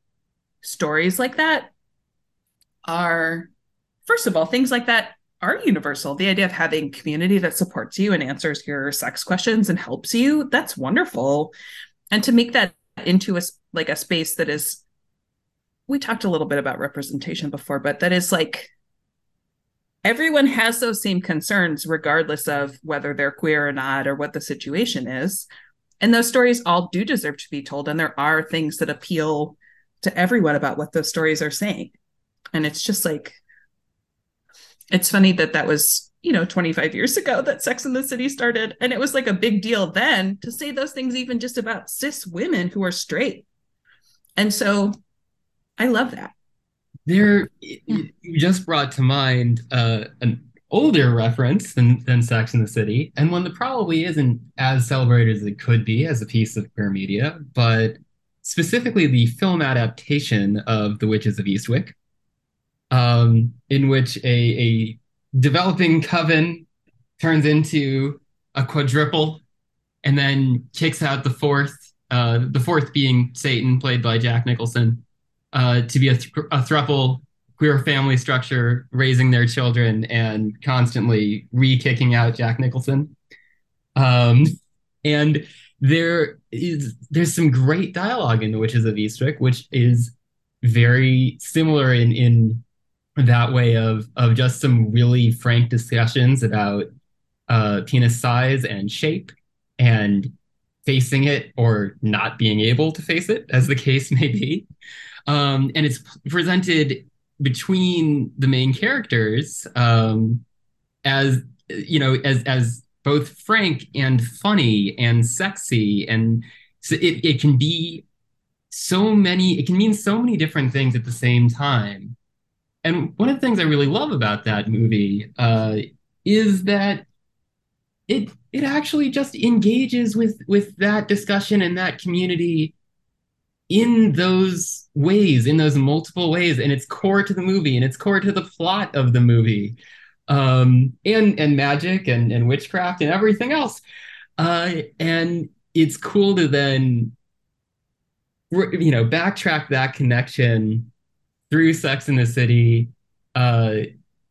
stories like that are, first of all, things like that are universal. The idea of having community that supports you and answers your sex questions and helps you, that's wonderful. And to make that into a like a space that is we talked a little bit about representation before, but that is like everyone has those same concerns regardless of whether they're queer or not or what the situation is. And those stories all do deserve to be told and there are things that appeal to everyone about what those stories are saying. And it's just like it's funny that that was you know 25 years ago that sex in the city started. And it was like a big deal then to say those things even just about cis women who are straight. And so i love that. There you just brought to mind uh, an older reference than, than sex in the city and one that probably isn't as celebrated as it could be as a piece of queer media but specifically the film adaptation of the witches of eastwick um, in which a, a developing coven turns into a quadruple and then kicks out the fourth, uh, the fourth being Satan, played by Jack Nicholson, uh, to be a, th- a thruple queer family structure, raising their children and constantly re-kicking out Jack Nicholson. Um, and there is there's some great dialogue in The Witches of Eastwick, which is very similar in in that way of of just some really frank discussions about uh, penis size and shape and facing it or not being able to face it, as the case may be. Um, and it's presented between the main characters um, as you know as as both frank and funny and sexy. And so it, it can be so many it can mean so many different things at the same time. And one of the things I really love about that movie uh, is that it it actually just engages with with that discussion and that community in those ways, in those multiple ways, and it's core to the movie and it's core to the plot of the movie, um, and and magic and and witchcraft and everything else, uh, and it's cool to then you know backtrack that connection through Sex in the City, uh,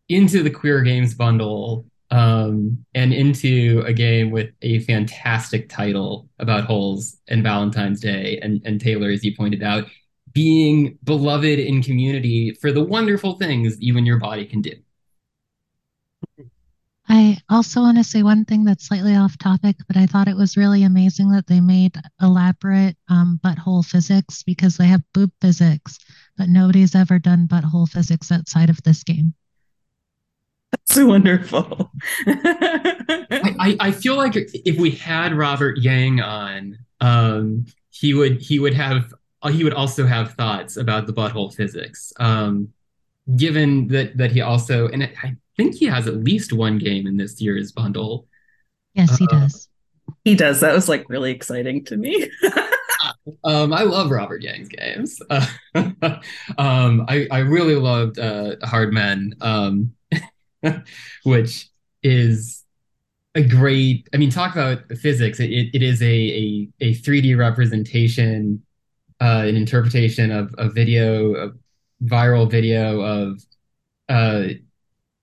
into the Queer Games bundle, um, and into a game with a fantastic title about holes and Valentine's Day, and, and Taylor, as you pointed out, being beloved in community for the wonderful things even your body can do. I also want to say one thing that's slightly off topic, but I thought it was really amazing that they made elaborate um, butthole physics because they have boob physics but nobody's ever done butthole physics outside of this game. That's so wonderful. (laughs) I, I, I, feel like if we had Robert Yang on, um, he would he would have he would also have thoughts about the butthole physics. Um, given that that he also and I think he has at least one game in this year's bundle. Yes, he uh, does. He does. That was like really exciting to me. (laughs) Um, I love Robert Yang's games. Uh, (laughs) um, I, I really loved uh, Hard Men, um, (laughs) which is a great. I mean, talk about physics. It, it is a, a, a 3D representation, uh, an interpretation of a video, a viral video of uh,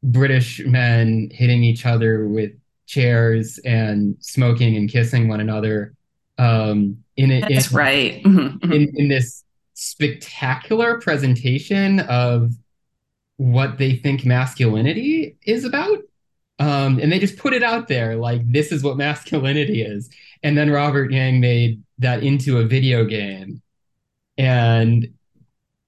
British men hitting each other with chairs and smoking and kissing one another um, in it. That's in, right. (laughs) Mm-hmm, mm-hmm. In, in this spectacular presentation of what they think masculinity is about. Um, and they just put it out there like this is what masculinity is. And then Robert Yang made that into a video game. And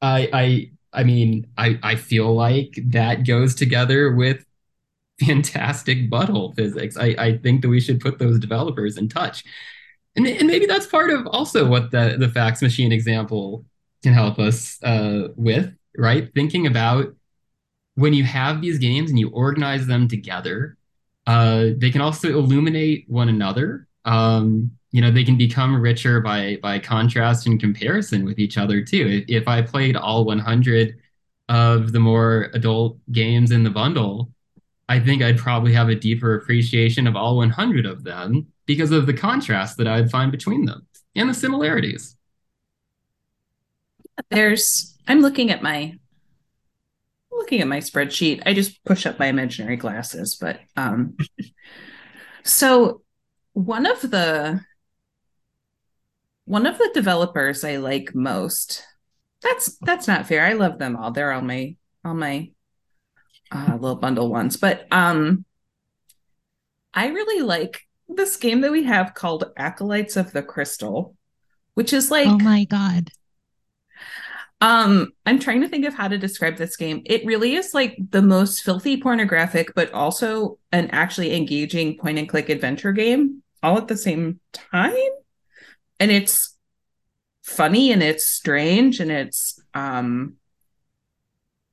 I I I mean, I, I feel like that goes together with (laughs) fantastic butthole physics. I, I think that we should put those developers in touch and, and maybe that's part of also what the the fax machine example can help us uh, with, right? Thinking about when you have these games and you organize them together, uh, they can also illuminate one another. Um, you know, they can become richer by by contrast and comparison with each other too. If, if I played all 100 of the more adult games in the bundle, I think I'd probably have a deeper appreciation of all 100 of them because of the contrast that I'd find between them and the similarities. There's I'm looking at my looking at my spreadsheet. I just push up my imaginary glasses, but um (laughs) so one of the one of the developers I like most. That's that's not fair. I love them all. They're all my all my uh, little bundle ones. But um I really like this game that we have called Acolytes of the Crystal, which is like Oh my god. Um, I'm trying to think of how to describe this game. It really is like the most filthy pornographic, but also an actually engaging point and click adventure game all at the same time. And it's funny and it's strange and it's um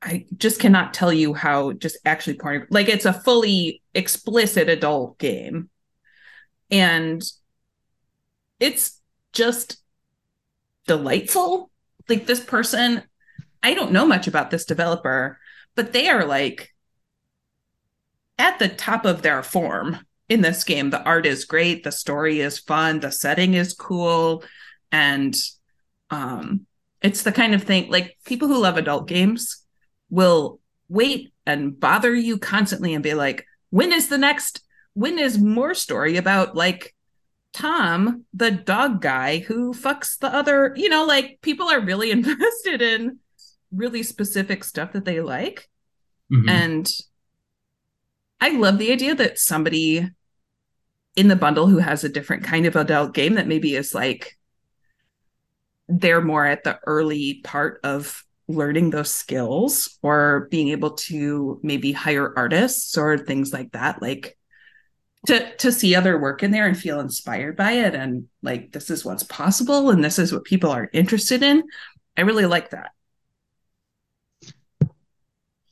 I just cannot tell you how just actually porn like it's a fully explicit adult game. And it's just delightful. Like this person, I don't know much about this developer, but they are like at the top of their form in this game. The art is great, the story is fun, the setting is cool, and um it's the kind of thing like people who love adult games will wait and bother you constantly and be like, when is the next, when is more story about like Tom, the dog guy who fucks the other, you know, like people are really (laughs) invested in really specific stuff that they like. Mm-hmm. And I love the idea that somebody in the bundle who has a different kind of adult game that maybe is like they're more at the early part of learning those skills or being able to maybe hire artists or things like that like to to see other work in there and feel inspired by it and like this is what's possible and this is what people are interested in. I really like that.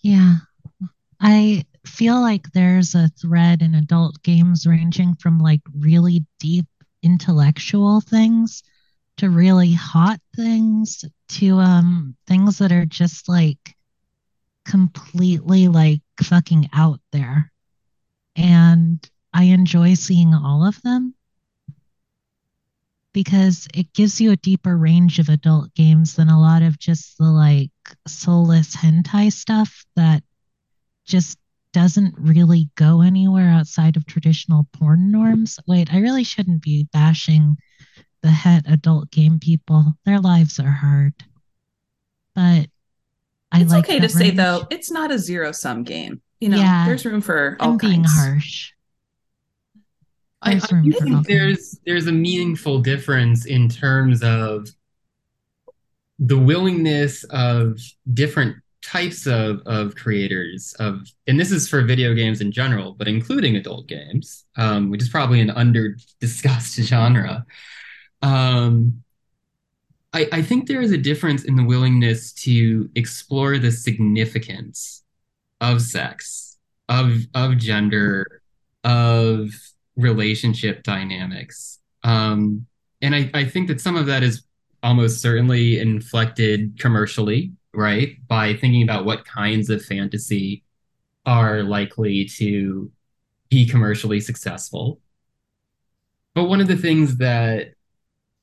Yeah. I feel like there's a thread in adult games ranging from like really deep intellectual things to really hot things to um things that are just like completely like fucking out there. And I enjoy seeing all of them because it gives you a deeper range of adult games than a lot of just the like soulless hentai stuff that just doesn't really go anywhere outside of traditional porn norms. Wait, I really shouldn't be bashing the het adult game people. Their lives are hard. But I it's like okay to range. say though, it's not a zero sum game. You know, yeah, there's room for all I'm being kinds. harsh. I, I think there's there's a meaningful difference in terms of the willingness of different types of, of creators of and this is for video games in general but including adult games um, which is probably an under discussed (laughs) genre um, I, I think there is a difference in the willingness to explore the significance of sex, of of gender, of relationship dynamics. Um, and I, I think that some of that is almost certainly inflected commercially, right? By thinking about what kinds of fantasy are likely to be commercially successful. But one of the things that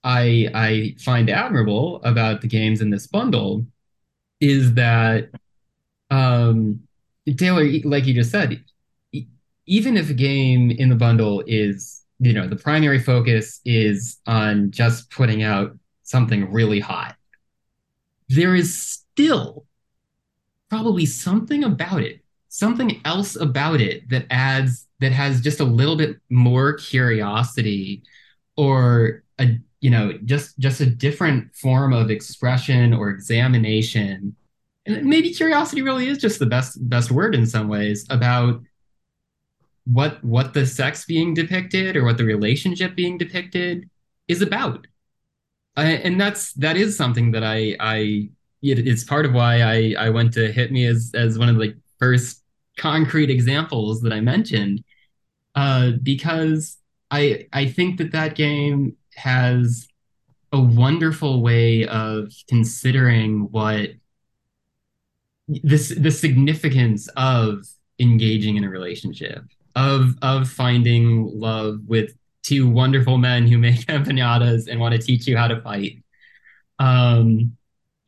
I I find admirable about the games in this bundle is that um, Taylor, like you just said, even if a game in the bundle is you know the primary focus is on just putting out something really hot, there is still probably something about it, something else about it that adds that has just a little bit more curiosity or a you know just just a different form of expression or examination. And maybe curiosity really is just the best best word in some ways about what what the sex being depicted or what the relationship being depicted is about. Uh, and that's that is something that i i it's part of why i i went to hit me as as one of the first concrete examples that i mentioned uh because i i think that that game has a wonderful way of considering what this the significance of engaging in a relationship of of finding love with two wonderful men who make (laughs) empanadas and want to teach you how to fight. Um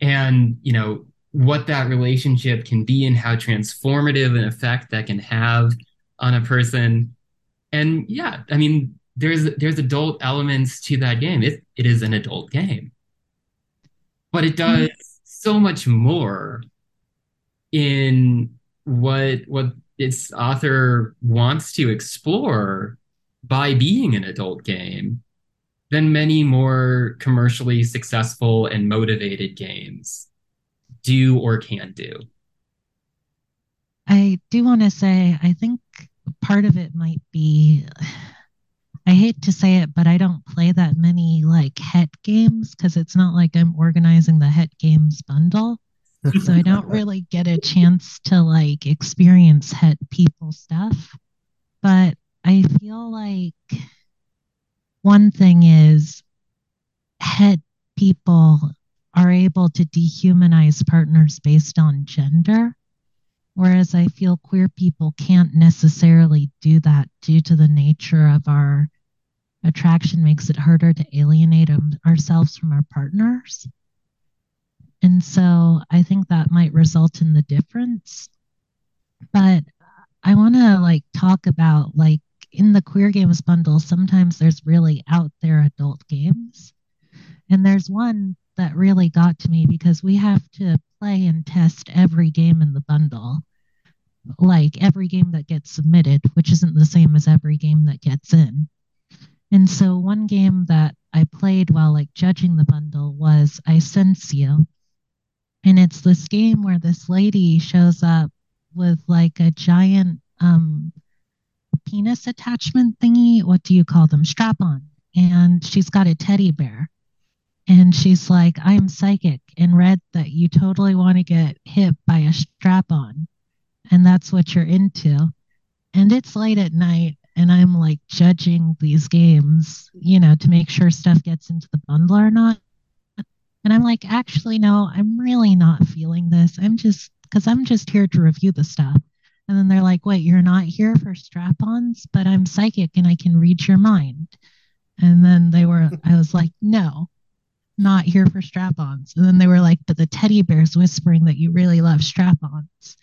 and you know what that relationship can be and how transformative an effect that can have on a person. And yeah i mean there's there's adult elements to that game. It, it is an adult game. But it mm-hmm. does so much more in what what its author wants to explore by being an adult game than many more commercially successful and motivated games do or can do. I do want to say, I think part of it might be, I hate to say it, but I don't play that many like het games because it's not like I'm organizing the het games bundle. (laughs) so I don't really get a chance to like experience het people stuff. But I feel like one thing is het people are able to dehumanize partners based on gender. Whereas I feel queer people can't necessarily do that due to the nature of our attraction makes it harder to alienate ourselves from our partners. And so I think that might result in the difference. But I want to like talk about like in the queer games bundle, sometimes there's really out there adult games. And there's one that really got to me because we have to play and test every game in the bundle. Like every game that gets submitted, which isn't the same as every game that gets in. And so one game that I played while like judging the bundle was I Sense You. And it's this game where this lady shows up with like a giant um penis attachment thingy. What do you call them? Strap on. And she's got a teddy bear and she's like, I'm psychic and read that you totally want to get hit by a strap on. And that's what you're into. And it's late at night. And I'm like judging these games, you know, to make sure stuff gets into the bundle or not. And I'm like, actually, no, I'm really not feeling this. I'm just, because I'm just here to review the stuff. And then they're like, wait, you're not here for strap ons, but I'm psychic and I can read your mind. And then they were, I was like, no, not here for strap ons. And then they were like, but the teddy bear's whispering that you really love strap ons.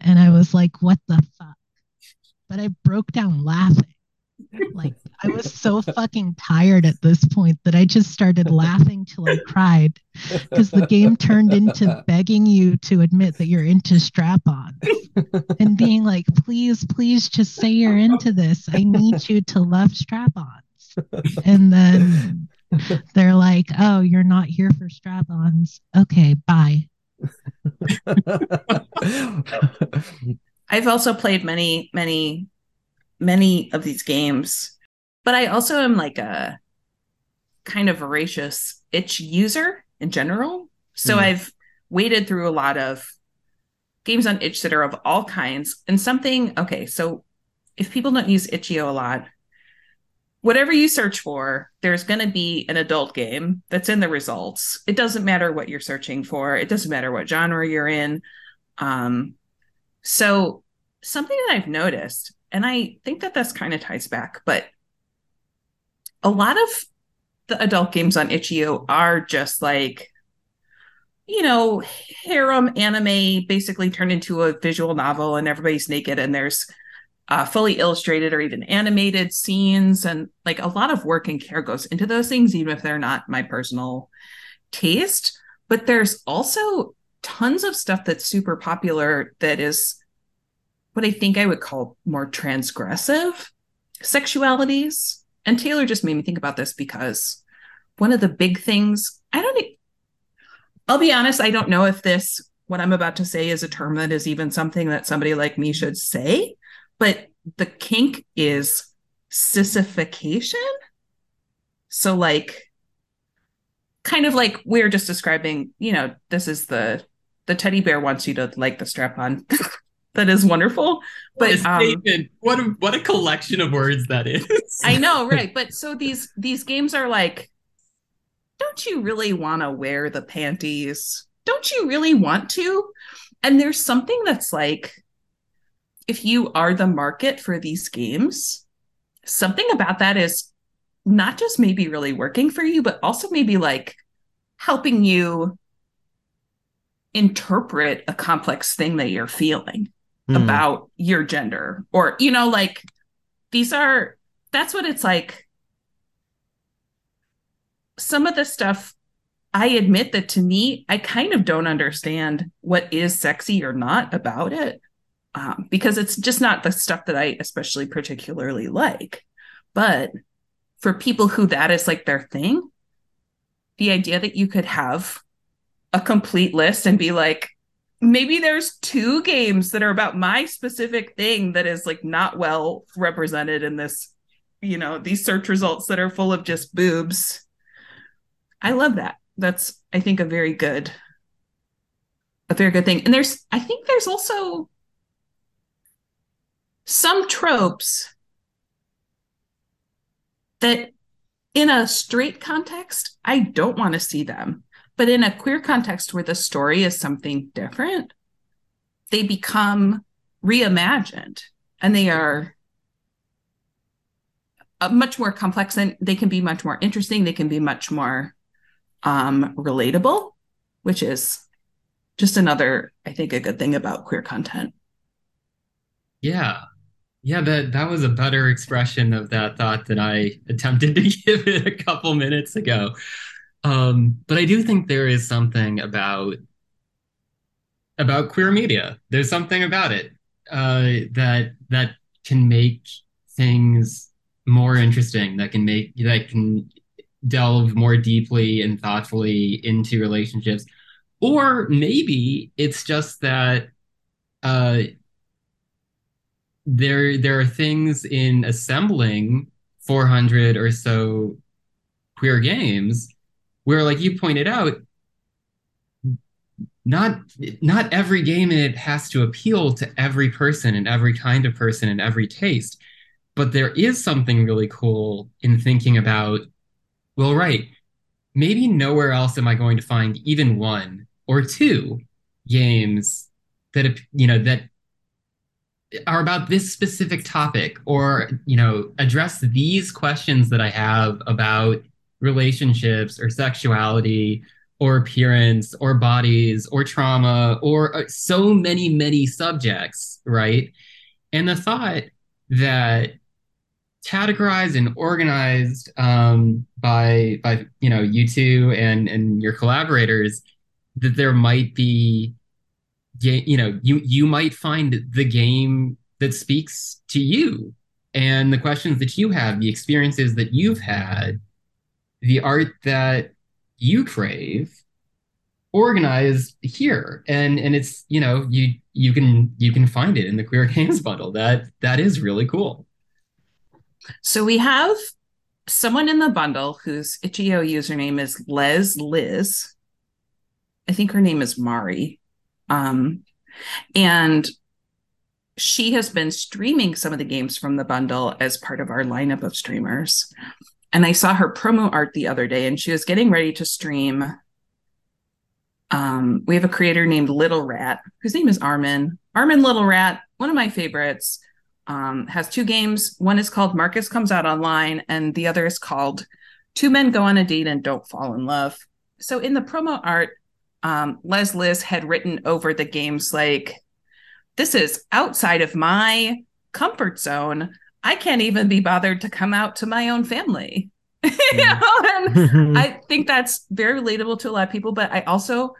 And I was like, what the fuck? But I broke down laughing. Like I was so fucking tired at this point that I just started laughing till I cried because the game turned into begging you to admit that you're into strap on and being like, please, please just say you're into this. I need you to love strap ons. And then they're like, "Oh, you're not here for strap-ons. Okay, bye." (laughs) I've also played many, many, many of these games, but I also am like a kind of voracious itch user in general. So mm. I've waded through a lot of games on itch that are of all kinds and something okay so if people don't use itch.io a lot whatever you search for, there's going to be an adult game that's in the results. It doesn't matter what you're searching for, it doesn't matter what genre you're in. Um, so, something that I've noticed, and I think that this kind of ties back, but a lot of the adult games on itch.io are just like, you know, harem anime basically turned into a visual novel and everybody's naked and there's uh, fully illustrated or even animated scenes and like a lot of work and care goes into those things even if they're not my personal taste. But there's also tons of stuff that's super popular that is what i think i would call more transgressive sexualities and taylor just made me think about this because one of the big things i don't i'll be honest i don't know if this what i'm about to say is a term that is even something that somebody like me should say but the kink is sissification. So, like, kind of like we're just describing, you know, this is the the teddy bear wants you to like the strap on. (laughs) that is wonderful. But um, what a, what a collection of words that is. I know, (laughs) right? But so these these games are like, don't you really want to wear the panties? Don't you really want to? And there's something that's like if you are the market for these games, something about that is not just maybe really working for you, but also maybe like helping you interpret a complex thing that you're feeling mm. about your gender or you know like these are that's what it's like some of the stuff I admit that to me, I kind of don't understand what is sexy or not about it um, because it's just not the stuff that I especially particularly like. But for people who that is like their thing, the idea that you could have a complete list and be like, maybe there's two games that are about my specific thing that is like not well represented in this, you know, these search results that are full of just boobs. I love that. That's, I think, a very good, a very good thing. And there's, I think there's also some tropes that in a straight context, I don't want to see them. But in a queer context where the story is something different, they become reimagined and they are uh, much more complex and they can be much more interesting. They can be much more um, relatable, which is just another, I think, a good thing about queer content. Yeah. Yeah, that that was a better expression of that thought than I attempted to (laughs) give it a couple minutes ago. Um, but I do think there is something about about queer media. There's something about it uh, that that can make things more interesting. That can make that can delve more deeply and thoughtfully into relationships. Or maybe it's just that uh, there there are things in assembling 400 or so queer games where like you pointed out not not every game in it has to appeal to every person and every kind of person and every taste. But there is something really cool in thinking about well right maybe nowhere else am i going to find even one or two games that you know that are about this specific topic or you know address these questions that i have about relationships or sexuality or appearance or bodies or trauma or uh, so many many subjects right? And the thought that categorized and organized um, by by you know you two and and your collaborators that there might be you know you you might find the game that speaks to you and the questions that you have the experiences that you've had the art that you crave organized here. And and it's you know you you can you can find it in the queer (laughs) games bundle. That that is really cool. So we have someone in the bundle whose itch.io username is les liz. I think her name is mari. Um and she has been streaming some of the games from the bundle as part of our lineup of streamers and I saw her promo art the other day, and she was getting ready to stream. Um, we have a creator named Little Rat, whose name is Armin. Armin Little Rat, one of my favorites, um, has two games. One is called Marcus Comes Out Online, and the other is called Two Men Go on a Date and Don't Fall in Love. So in the promo art, um, Les Liz had written over the games like, This is outside of my comfort zone. I can't even be bothered to come out to my own family. (laughs) you mm. know, and (laughs) I think that's very relatable to a lot of people. But I also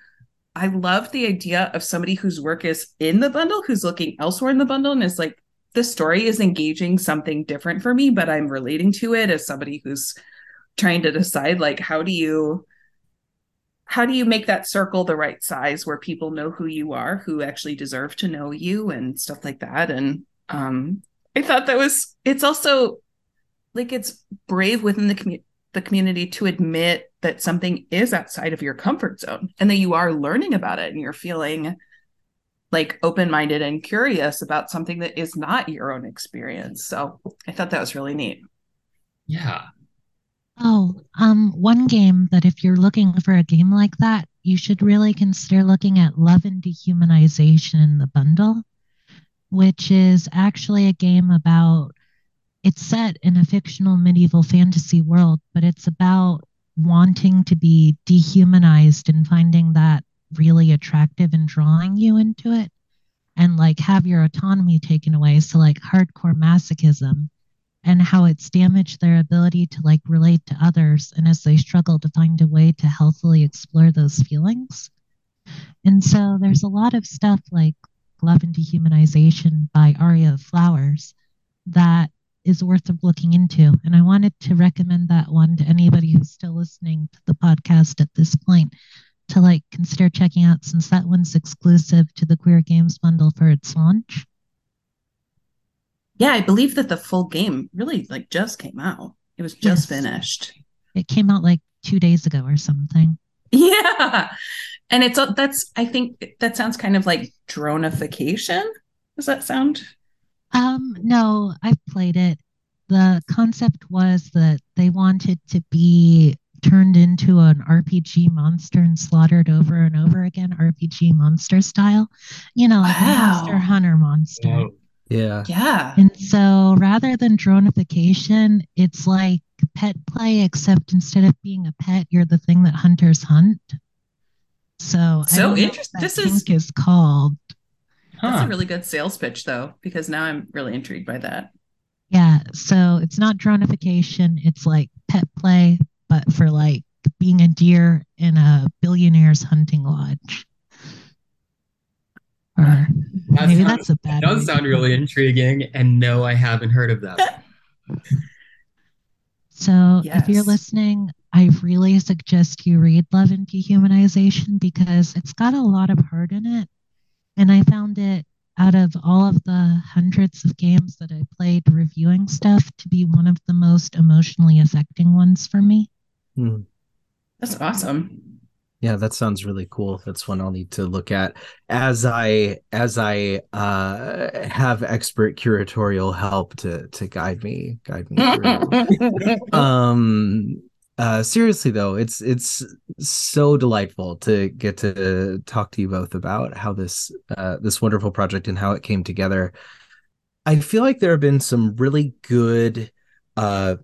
I love the idea of somebody whose work is in the bundle, who's looking elsewhere in the bundle, and is like, the story is engaging something different for me, but I'm relating to it as somebody who's trying to decide like how do you how do you make that circle the right size where people know who you are, who actually deserve to know you and stuff like that. And um I thought that was it's also like it's brave within the community the community to admit that something is outside of your comfort zone and that you are learning about it and you're feeling like open-minded and curious about something that is not your own experience. So I thought that was really neat. Yeah. Oh, um one game that if you're looking for a game like that, you should really consider looking at Love and Dehumanization in the bundle which is actually a game about it's set in a fictional medieval fantasy world, but it's about wanting to be dehumanized and finding that really attractive and drawing you into it and like have your autonomy taken away. So, like hardcore masochism and how it's damaged their ability to like relate to others and as they struggle to find a way to healthily explore those feelings. And so there's a lot of stuff like Love and Dehumanization by Aria of Flowers that is worth of looking into. And I wanted to recommend that one to anybody who's still listening to the podcast at this point to like consider checking out since that one's exclusive to the Queer Games bundle for its launch. Yeah, I believe that the full game really like just came out. It was just yes. finished. It came out like 2 days ago or something. (laughs) Yeah. And it's that's I think that sounds kind of like dronification. Does that sound? Um no, I've played it. The concept was that they wanted to be turned into an RPG monster and slaughtered over and over again, RPG monster style. You know, like wow. a monster hunter monster. Whoa. Yeah. Yeah. And so rather than dronification, it's like pet play, except instead of being a pet, you're the thing that hunters hunt. So, so interesting. This is is called. Huh. That's a really good sales pitch, though, because now I'm really intrigued by that. Yeah. So it's not dronification. It's like pet play, but for like being a deer in a billionaire's hunting lodge. Or that maybe sounds, that's a bad. That does sound really intriguing, and no, I haven't heard of that. (laughs) so, yes. if you're listening, I really suggest you read Love and Dehumanization because it's got a lot of heart in it, and I found it out of all of the hundreds of games that I played reviewing stuff to be one of the most emotionally affecting ones for me. Hmm. That's awesome. Yeah, that sounds really cool. That's one I'll need to look at as I as I uh, have expert curatorial help to to guide me guide me through. (laughs) um uh seriously though, it's it's so delightful to get to talk to you both about how this uh this wonderful project and how it came together. I feel like there have been some really good uh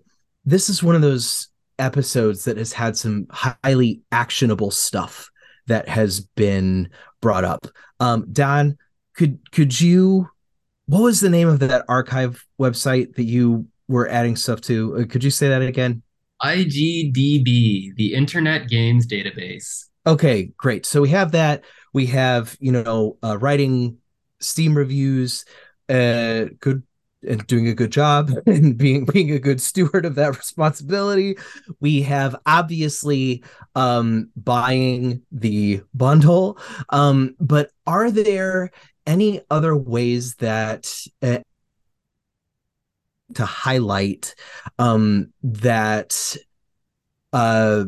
this is one of those episodes that has had some highly actionable stuff that has been brought up. Um, Don, could could you? What was the name of that archive website that you were adding stuff to? Uh, could you say that again? IGDB, the Internet Games Database. Okay, great. So we have that. We have you know uh, writing Steam reviews, uh, good and doing a good job (laughs) and being being a good steward of that responsibility. We have obviously um, buying the bundle, um, but are there any other ways that uh, to highlight um, that uh,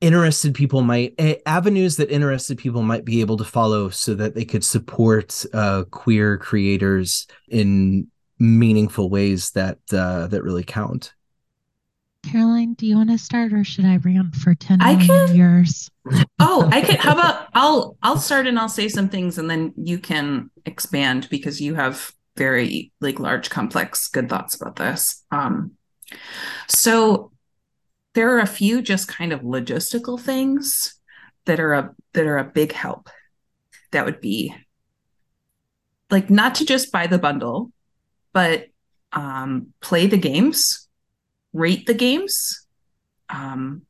interested people might uh, avenues that interested people might be able to follow so that they could support uh, queer creators in meaningful ways that uh, that really count. Caroline, do you want to start or should I rant for 10 I can, years? (laughs) Oh, I can how about I'll I'll start and I'll say some things and then you can expand because you have very like large complex good thoughts about this. Um so there are a few just kind of logistical things that are a that are a big help. That would be like not to just buy the bundle, but um, play the games, rate the games. Um,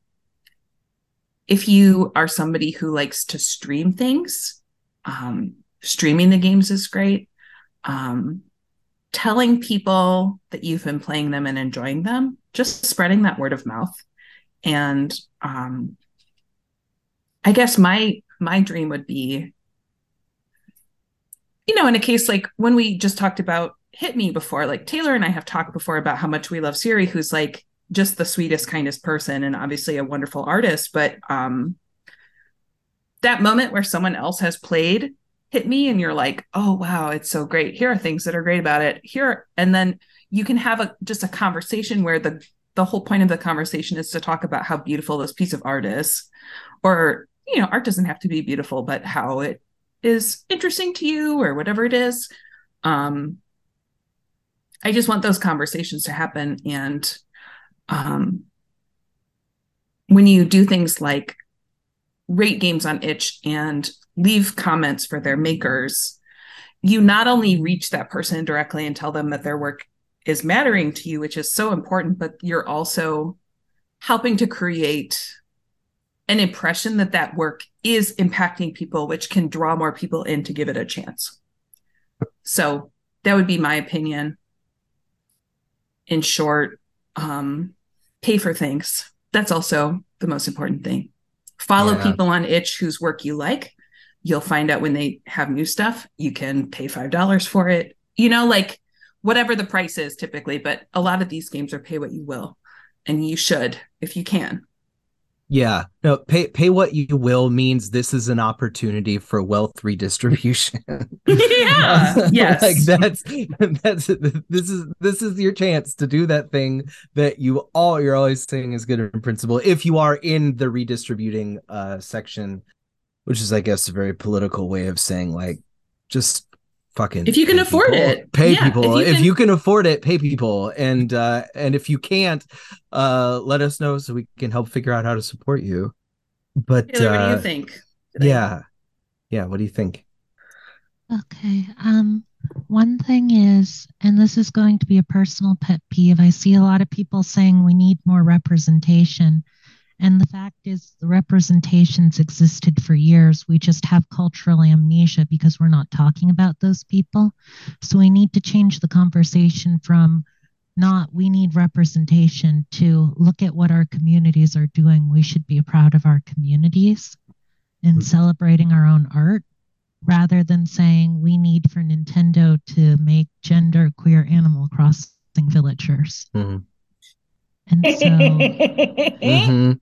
if you are somebody who likes to stream things, um, streaming the games is great. Um, telling people that you've been playing them and enjoying them, just spreading that word of mouth. And um, I guess my my dream would be, you know, in a case like when we just talked about hit me before. Like Taylor and I have talked before about how much we love Siri, who's like just the sweetest, kindest person and obviously a wonderful artist. But um that moment where someone else has played hit me and you're like, oh wow, it's so great. Here are things that are great about it. Here and then you can have a just a conversation where the the whole point of the conversation is to talk about how beautiful this piece of art is. Or, you know, art doesn't have to be beautiful, but how it is interesting to you or whatever it is. Um, I just want those conversations to happen. And um, when you do things like rate games on itch and leave comments for their makers, you not only reach that person directly and tell them that their work is mattering to you, which is so important, but you're also helping to create an impression that that work is impacting people, which can draw more people in to give it a chance. So that would be my opinion. In short, um, pay for things. That's also the most important thing. Follow yeah. people on itch whose work you like. You'll find out when they have new stuff. You can pay $5 for it. You know, like whatever the price is typically, but a lot of these games are pay what you will. And you should if you can. Yeah. No, pay pay what you will means this is an opportunity for wealth redistribution. (laughs) yeah. (laughs) yes. like that's that's this is this is your chance to do that thing that you all you're always saying is good in principle if you are in the redistributing uh section, which is I guess a very political way of saying like just fucking if you can afford people, it. pay yeah, people. if you, can... if you, can... afford it pay people. And uh and if you can't uh let us know so we can help figure out how to support you. But Taylor, uh, what do you uh, think? today? yeah. Yeah what do you think? Okay um one thing is and this is going to be a personal pet peeve i see a lot of people saying we need more representation and the fact is, the representations existed for years. We just have cultural amnesia because we're not talking about those people. So we need to change the conversation from not we need representation to look at what our communities are doing. We should be proud of our communities and mm-hmm. celebrating our own art rather than saying we need for Nintendo to make gender queer animal crossing villagers. Mm-hmm. And so, (laughs) mm-hmm.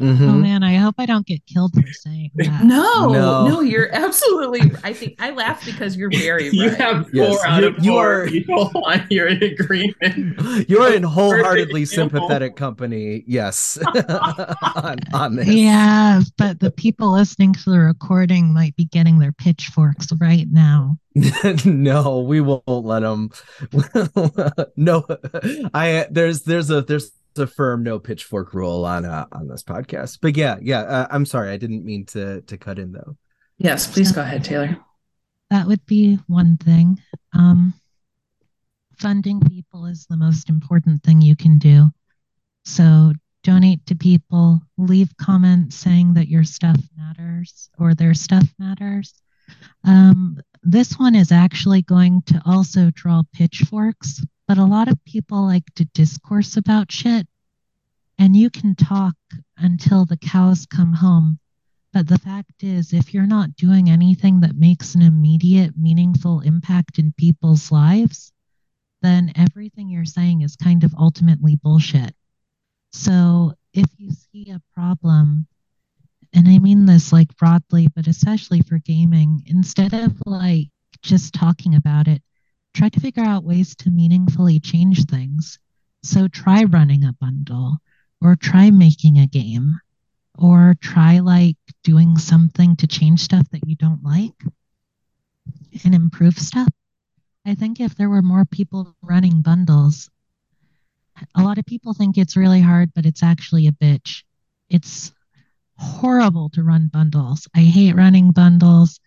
Mm-hmm. oh man, I hope I don't get killed for saying (laughs) that. No, no, no you're absolutely. I think I laugh because you're very. (laughs) you have four yes, out you, of four you are, people on your agreement. You're in wholeheartedly sympathetic company. Yes, on, on this. Yeah, but the people listening to the recording might be getting their pitchforks right now. no, we won't let them. no, I there's there's a there's a firm no pitchfork rule on uh, on this podcast. But yeah, yeah, uh, I'm sorry, I didn't mean to to cut in though. Yes, please go ahead, Taylor. That would be one thing. Um, funding people is the most important thing you can do. So donate to people, leave comments saying that your stuff matters or their stuff matters. Um, this one is actually going to also draw pitchforks but a lot of people like to discourse about shit. And you can talk until the cows come home. But the fact is, if you're not doing anything that makes an immediate, meaningful impact in people's lives, then everything you're saying is kind of ultimately bullshit. So if you see a problem, and I mean this like broadly, but especially for gaming, instead of like just talking about it, try to figure out ways to meaningfully change things. So try running a bundle or try making a game or try like doing something to change stuff that you don't like and improve stuff. I think if there were more people running bundles, a lot of people think it's really hard, but it's actually a bitch. It's horrible to run bundles. I hate running bundles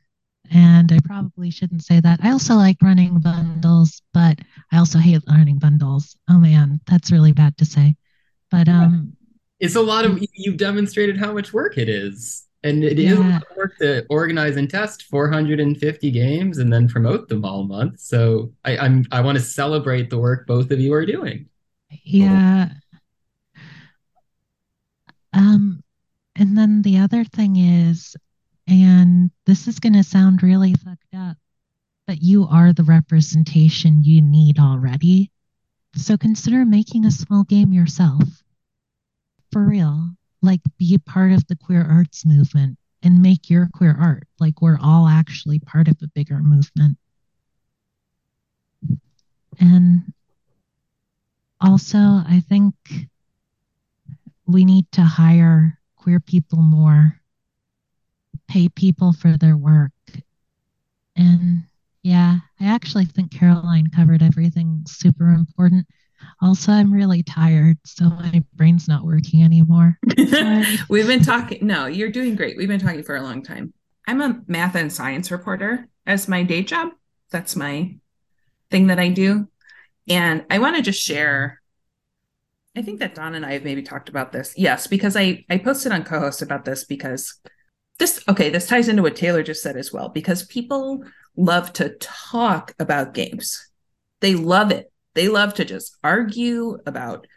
and I probably shouldn't say that. I also like running bundles, but I also hate running bundles. Oh man, that's really bad to say. But um (laughs) it's a lot of you've demonstrated how much work it is. And it yeah. is work to organize and test 450 games and then promote them all month. So I, I'm I want to celebrate the work both of you are doing. Yeah. Um and then the other thing is and this is going to sound really fucked up, but you are the representation you need already. So consider making a small game yourself. For real. Like be a part of the queer arts movement and make your queer art. Like we're all actually part of a bigger movement. And also, I think we need to hire queer people more pay people for their work. And yeah, I actually think Caroline covered everything super important. Also, I'm really tired, so my brain's not working anymore. (laughs) We've been talking. No, you're doing great. We've been talking for a long time. I'm a math and science reporter as my day job. That's my thing that I do. And I want to just share. I think that Don and I have maybe talked about this. Yes, because I I posted on cohost about this because this okay, this ties into what Taylor just said as well because people love to talk about games. They love it. They love to just argue about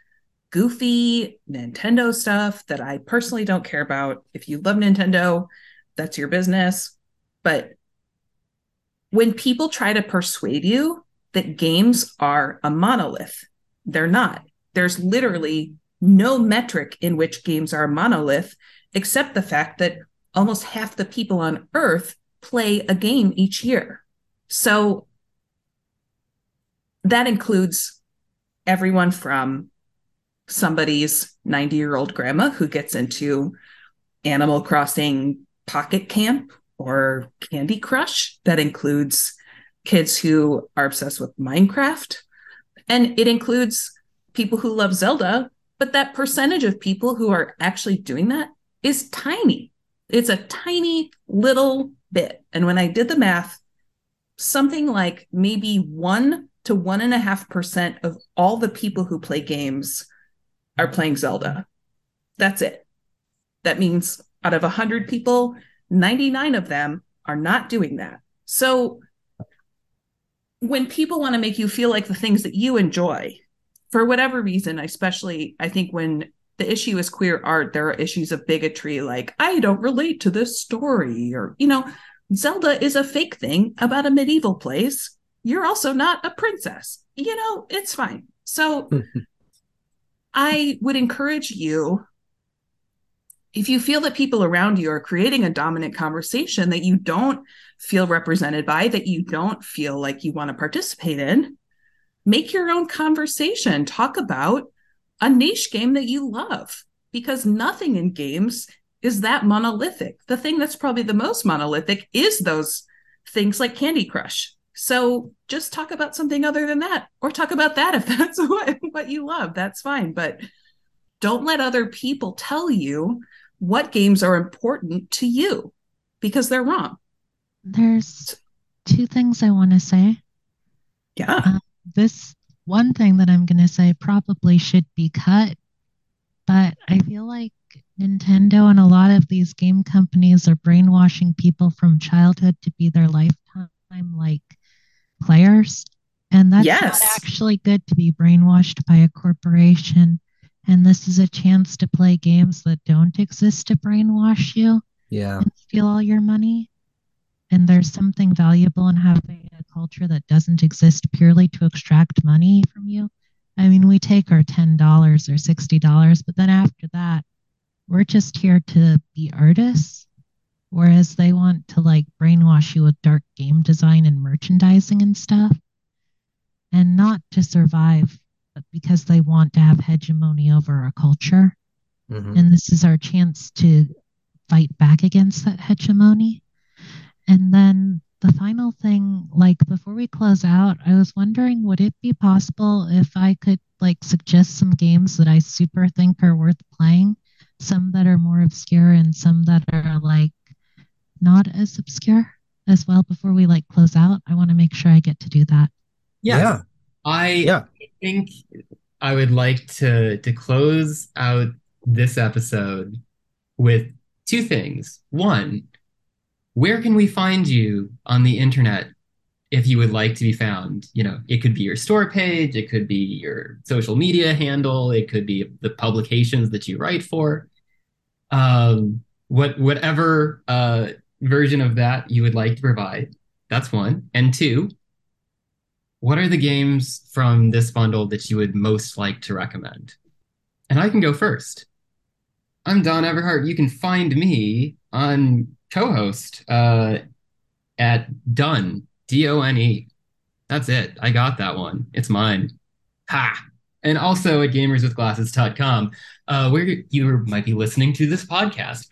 goofy Nintendo stuff that I personally don't care about. If you love Nintendo, that's your business. But when people try to persuade you that games are a monolith, they're not. There's literally no metric in which games are a monolith, except the fact that almost half the people on earth play a game each year. So that includes everyone from somebody's 90 year old grandma who gets into Animal Crossing Pocket Camp or Candy Crush. That includes kids who are obsessed with Minecraft. And it includes people who love Zelda, but that percentage of people who are actually doing that is tiny. It's a tiny little bit. And when I did the math, something like maybe one to one and a half percent of all the people who play games are playing Zelda. That's it. That means out of 100 people, 99 of them are not doing that. So when people want to make you feel like the things that you enjoy, for whatever reason, especially I think when the issue is queer art, there are issues of bigotry like, I don't relate to this story, or, you know, Zelda is a fake thing about a medieval place. You're also not a princess. You know, it's fine. So (laughs) I would encourage you if you feel that people around you are creating a dominant conversation that you don't feel represented by, that you don't feel like you want to participate in, make your own conversation. Talk about a niche game that you love because nothing in games is that monolithic. The thing that's probably the most monolithic is those things like Candy Crush. So just talk about something other than that, or talk about that if (laughs) that's what, what you love. That's fine. But don't let other people tell you what games are important to you because they're wrong. There's two things I want to say. Yeah. Uh, this one thing that I'm going to say probably should be cut, but I feel like Nintendo and a lot of these game companies are brainwashing people from childhood to be their lifetime like players. And that's yes. not actually good to be brainwashed by a corporation. And this is a chance to play games that don't exist to brainwash you. Yeah. And steal all your money. And there's something valuable in having a culture that doesn't exist purely to extract money from you. I mean, we take our $10 or $60, but then after that, we're just here to be artists whereas they want to like brainwash you with dark game design and merchandising and stuff and not to survive but because they want to have hegemony over our culture mm-hmm. and this is our chance to fight back against that hegemony and then the final thing like before we close out i was wondering would it be possible if i could like suggest some games that i super think are worth playing some that are more obscure and some that are like not as obscure as well before we like close out? I want to make sure I get to do that. Yeah. yeah. I yeah. think I would like to to close out this episode with two things. One, where can we find you on the internet if you would like to be found? You know, it could be your store page, it could be your social media handle, it could be the publications that you write for. Um, what whatever uh, version of that you would like to provide. That's one. And two, what are the games from this bundle that you would most like to recommend? And I can go first. I'm Don Everhart. You can find me on cohost uh, at Done D O N E. That's it. I got that one. It's mine. Ha! And also at gamerswithglasses.com, uh, where you might be listening to this podcast.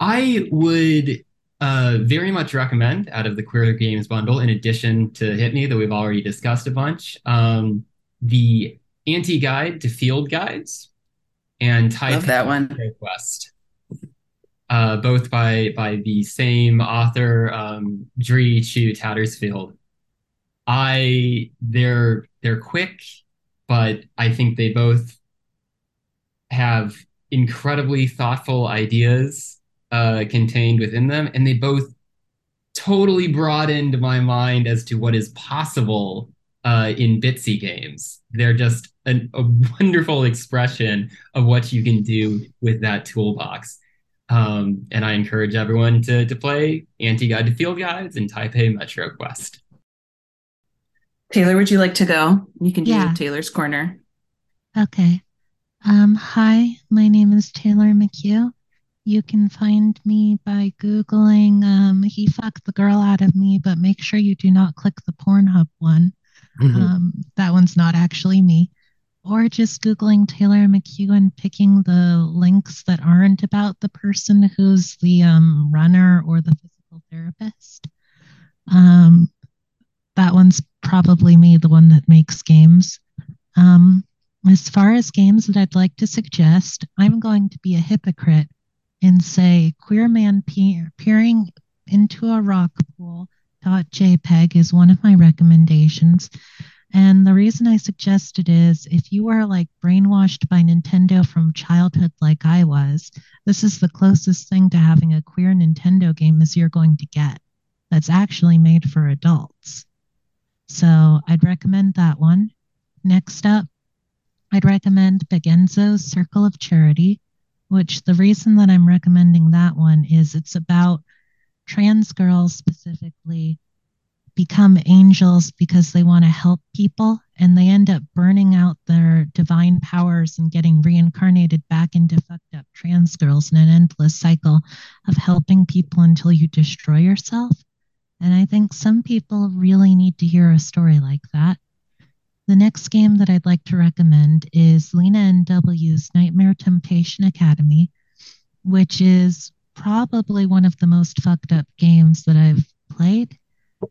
I would uh, very much recommend out of the Queer Games bundle, in addition to Hit Me that we've already discussed a bunch, um, the anti guide to field guides and type Love that one. Quest. Uh, both by by the same author, um, Dree Chu Tattersfield. I they're they're quick, but I think they both have incredibly thoughtful ideas uh, contained within them, and they both totally broadened my mind as to what is possible uh, in Bitsy games. They're just an, a (laughs) wonderful expression of what you can do with that toolbox. Um, and I encourage everyone to, to play Anti Guide to Field Guides and Taipei Metro Quest. Taylor, would you like to go? You can do yeah. Taylor's Corner. Okay. Um, hi, my name is Taylor McCue. You can find me by Googling um, He Fucked the Girl Out of Me, but make sure you do not click the Pornhub one. Mm-hmm. Um, that one's not actually me. Or just Googling Taylor McCue and picking the links that aren't about the person who's the um, runner or the physical therapist. Um, that one's probably me, the one that makes games. Um, as far as games that I'd like to suggest, I'm going to be a hypocrite and say queer man peer, peering into a rock pool .jpg is one of my recommendations. And the reason I suggest it is if you are like brainwashed by Nintendo from childhood like I was, this is the closest thing to having a queer Nintendo game as you're going to get that's actually made for adults. So I'd recommend that one. Next up, I'd recommend Begenzo's Circle of Charity, which the reason that I'm recommending that one is it's about trans girls specifically become angels because they want to help people and they end up burning out their divine powers and getting reincarnated back into fucked up trans girls in an endless cycle of helping people until you destroy yourself. And I think some people really need to hear a story like that. The next game that I'd like to recommend is Lena NW's Nightmare Temptation Academy, which is probably one of the most fucked up games that I've played.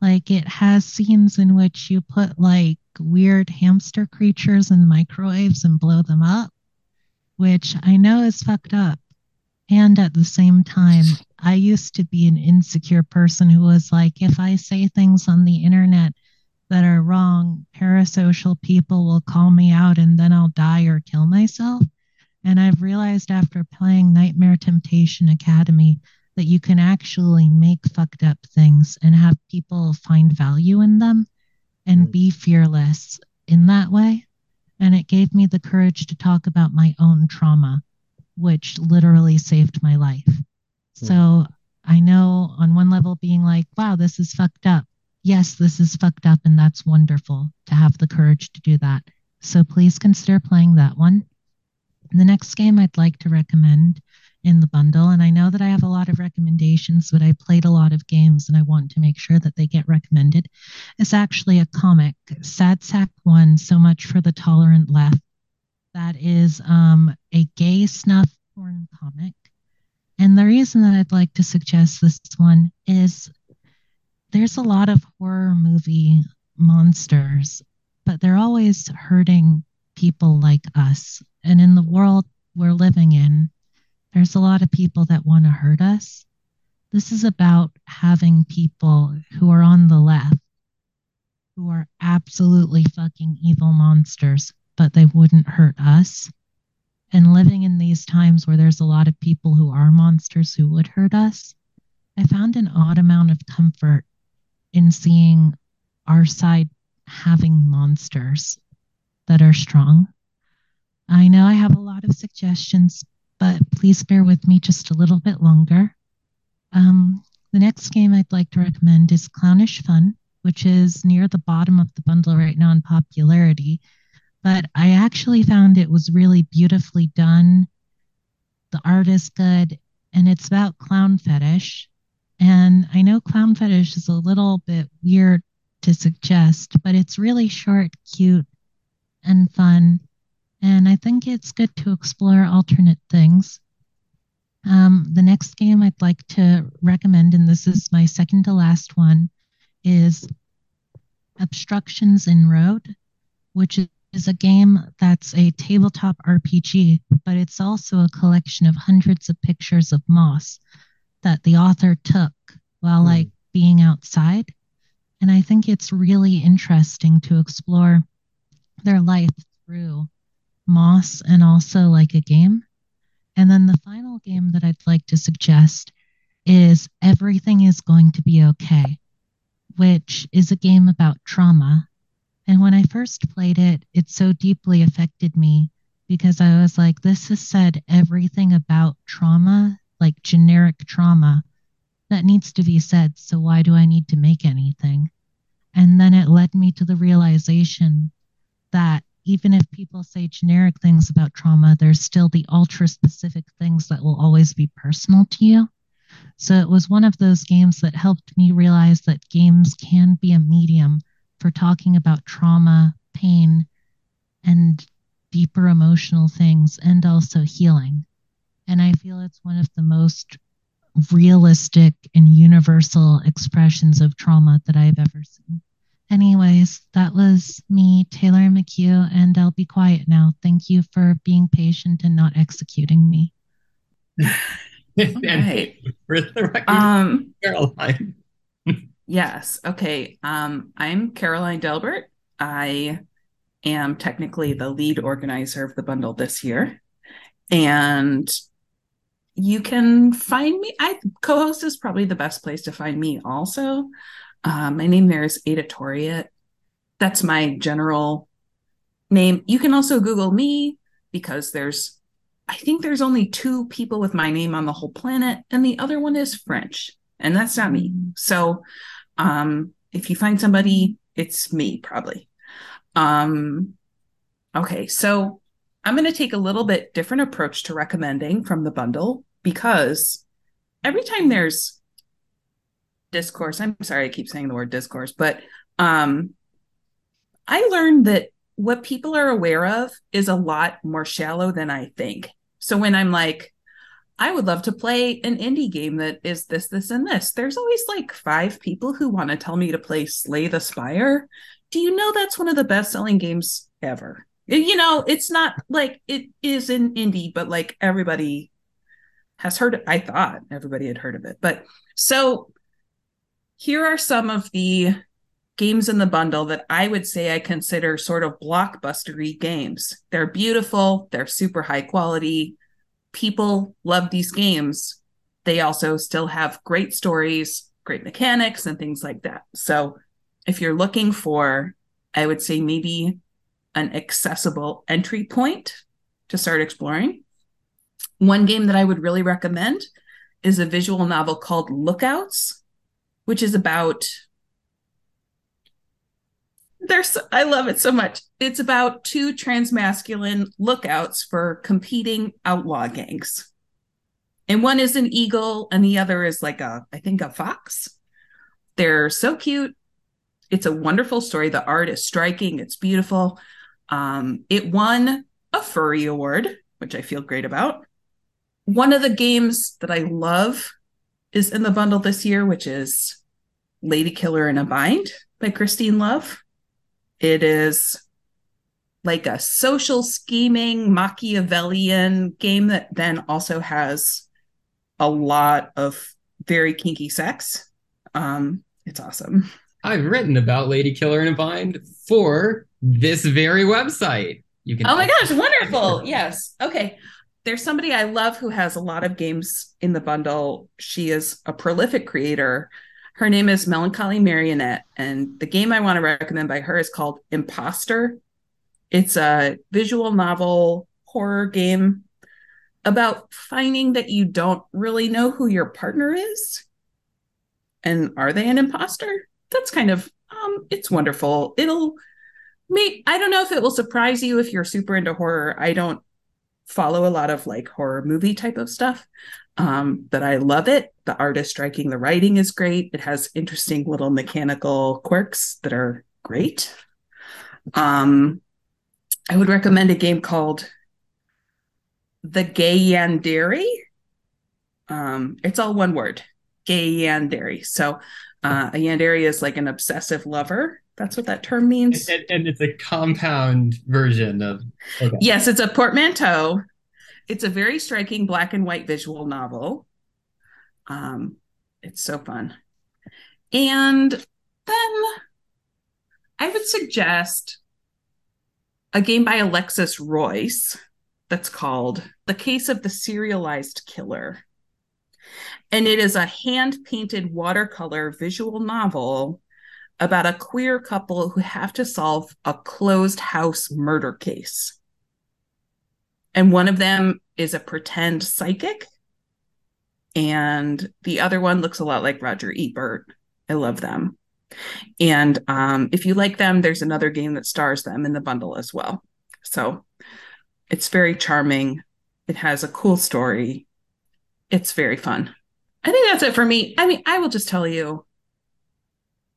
Like it has scenes in which you put like weird hamster creatures in microwaves and blow them up, which I know is fucked up. And at the same time, I used to be an insecure person who was like, if I say things on the internet that are wrong, parasocial people will call me out and then I'll die or kill myself. And I've realized after playing Nightmare Temptation Academy that you can actually make fucked up things and have people find value in them and be fearless in that way. And it gave me the courage to talk about my own trauma, which literally saved my life. Hmm. So I know on one level being like, wow, this is fucked up yes, this is fucked up and that's wonderful to have the courage to do that. So please consider playing that one. The next game I'd like to recommend in the bundle, and I know that I have a lot of recommendations, but I played a lot of games and I want to make sure that they get recommended, is actually a comic, Sad Sack One, So Much for the Tolerant Left. That is um, a gay snuff porn comic. And the reason that I'd like to suggest this one is there's a lot of horror movie monsters, but they're always hurting people like us. And in the world we're living in, there's a lot of people that want to hurt us. This is about having people who are on the left who are absolutely fucking evil monsters, but they wouldn't hurt us. And living in these times where there's a lot of people who are monsters who would hurt us, I found an odd amount of comfort in seeing our side having monsters that are strong. I know I have a lot of suggestions, but please bear with me just a little bit longer. Um, the next game I'd like to recommend is Clownish Fun, which is near the bottom of the bundle right now in popularity. But I actually found it was really beautifully done. The art is good, and it's about clown fetish. And I know clown fetish is a little bit weird to suggest, but it's really short, cute, and fun. And I think it's good to explore alternate things. Um, the next game I'd like to recommend, and this is my second to last one, is Obstructions in Road, which is a game that's a tabletop RPG, but it's also a collection of hundreds of pictures of moss that the author took while mm. like being outside. And I think it's really interesting to explore their life through moss and also like a game. And then the final game that I'd like to suggest is Everything is Going to Be Okay, which is a game about trauma and when I first played it, it so deeply affected me because I was like, this has said everything about trauma, like generic trauma, that needs to be said. So why do I need to make anything? And then it led me to the realization that even if people say generic things about trauma, there's still the ultra specific things that will always be personal to you. So it was one of those games that helped me realize that games can be a medium for talking about trauma, pain, and deeper emotional things, and also healing. And I feel it's one of the most realistic and universal expressions of trauma that I've ever seen. Anyways, that was me, Taylor McCue, and I'll be quiet now. Thank you for being patient and not executing me. (laughs) and for the record, um, Caroline. Yes. Okay. Um, I'm Caroline Delbert. I am technically the lead organizer of the bundle this year. And you can find me. I cohost is probably the best place to find me also. Uh, my name there is Ada. That's my general name. You can also Google me because there's I think there's only two people with my name on the whole planet, and the other one is French, and that's not me. So um, if you find somebody, it's me probably. Um, okay, so I'm going to take a little bit different approach to recommending from the bundle because every time there's discourse, I'm sorry, I keep saying the word discourse, but um, I learned that what people are aware of is a lot more shallow than I think. So when I'm like, I would love to play an indie game that is this, this, and this. There's always like five people who want to tell me to play Slay the Spire. Do you know that's one of the best selling games ever? You know, it's not like it is an indie, but like everybody has heard it. I thought everybody had heard of it. But so here are some of the games in the bundle that I would say I consider sort of blockbustery games. They're beautiful, they're super high quality people love these games, they also still have great stories, great mechanics, and things like that. So if you're looking for, I would say maybe an accessible entry point to start exploring. One game that I would really recommend is a visual novel called Lookouts, which is about there's I love it so much. It's about two transmasculine lookouts for competing outlaw gangs. And one is an eagle and the other is like a I think a fox. They're so cute. It's a wonderful story. The art is striking, it's beautiful. Um, it won a furry award, which I feel great about. One of the games that I love is in the bundle this year, which is Lady Killer in a Bind by Christine Love. It is like a social scheming Machiavellian game that then also has a lot of very kinky sex. Um, it's awesome. I've written about Lady Killer in a Bind for this very website. You can. Oh my gosh, wonderful! yes. Okay. There's somebody I love who has a lot of games in the bundle. She is a prolific creator. Her name is Melancholy Marionette, and the game I want to recommend by her is called Imposter. It's a visual novel horror game about finding that you don't really know who your partner is. And are they an imposter? That's kind of um it's wonderful. It'll make I don't know if it will surprise you if you're super into horror. I don't follow a lot of like horror movie type of stuff. Um, but I love it. The art is striking. The writing is great. It has interesting little mechanical quirks that are great. Um, I would recommend a game called The Gay Yandere. Um, it's all one word, Gay Yandere. So uh, a Yandere is like an obsessive lover That's what that term means. And, and it's a compound version of. Okay. Yes, it's a portmanteau. It's a very striking black and white visual novel. Um, it's so fun. And then I would suggest a game by Alexis Royce that's called The Case of the Serialized Killer. And it is a hand painted watercolor visual novel about a queer couple who have to solve a closed house murder case. And one of them is a pretend psychic, and the other one looks a lot like Roger Ebert. I love them. And um, if you like them, there's another game that stars them in the bundle as well. So it's very charming. It has a cool story. It's very fun. I think that's it for me. I mean, I will just tell you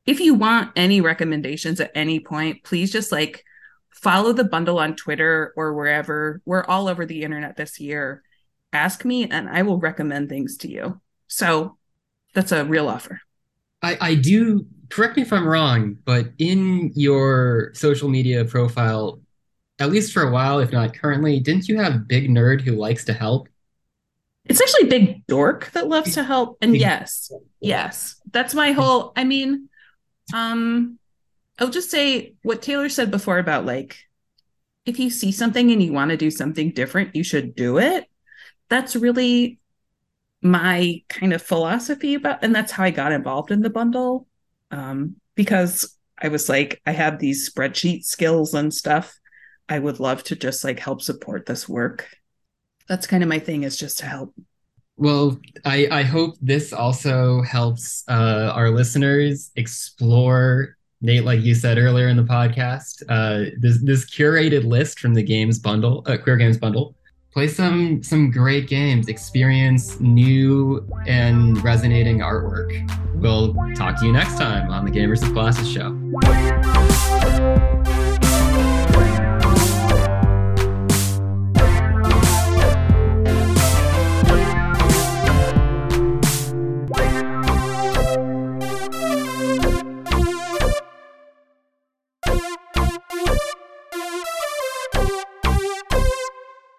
if you want any recommendations at any point, please just like follow the bundle on Twitter or wherever. We're all over the internet this year. Ask me and I will recommend things to you. So that's a real offer. I, I do correct me if I'm wrong, but in your social media profile, at least for a while, if not currently, didn't you have Big Nerd who likes to help? It's actually Big Dork that loves to help. And yes, yes, that's my whole. I mean, um, I'll just say what Taylor said before about like, if you see something and you want to do something different, you should do it. That's really my kind of philosophy about, and that's how I got involved in the bundle. Um, because I was like, I have these spreadsheet skills and stuff. I would love to just like help support this work. That's kind of my thing is just to help. Well, I, I hope this also helps uh, our listeners explore Nate, like you said earlier in the podcast, uh, this this curated list from the games bundle, uh, queer games bundle, play some some great games, experience new and resonating artwork. We'll talk to you next time on the Gamers with Glasses show.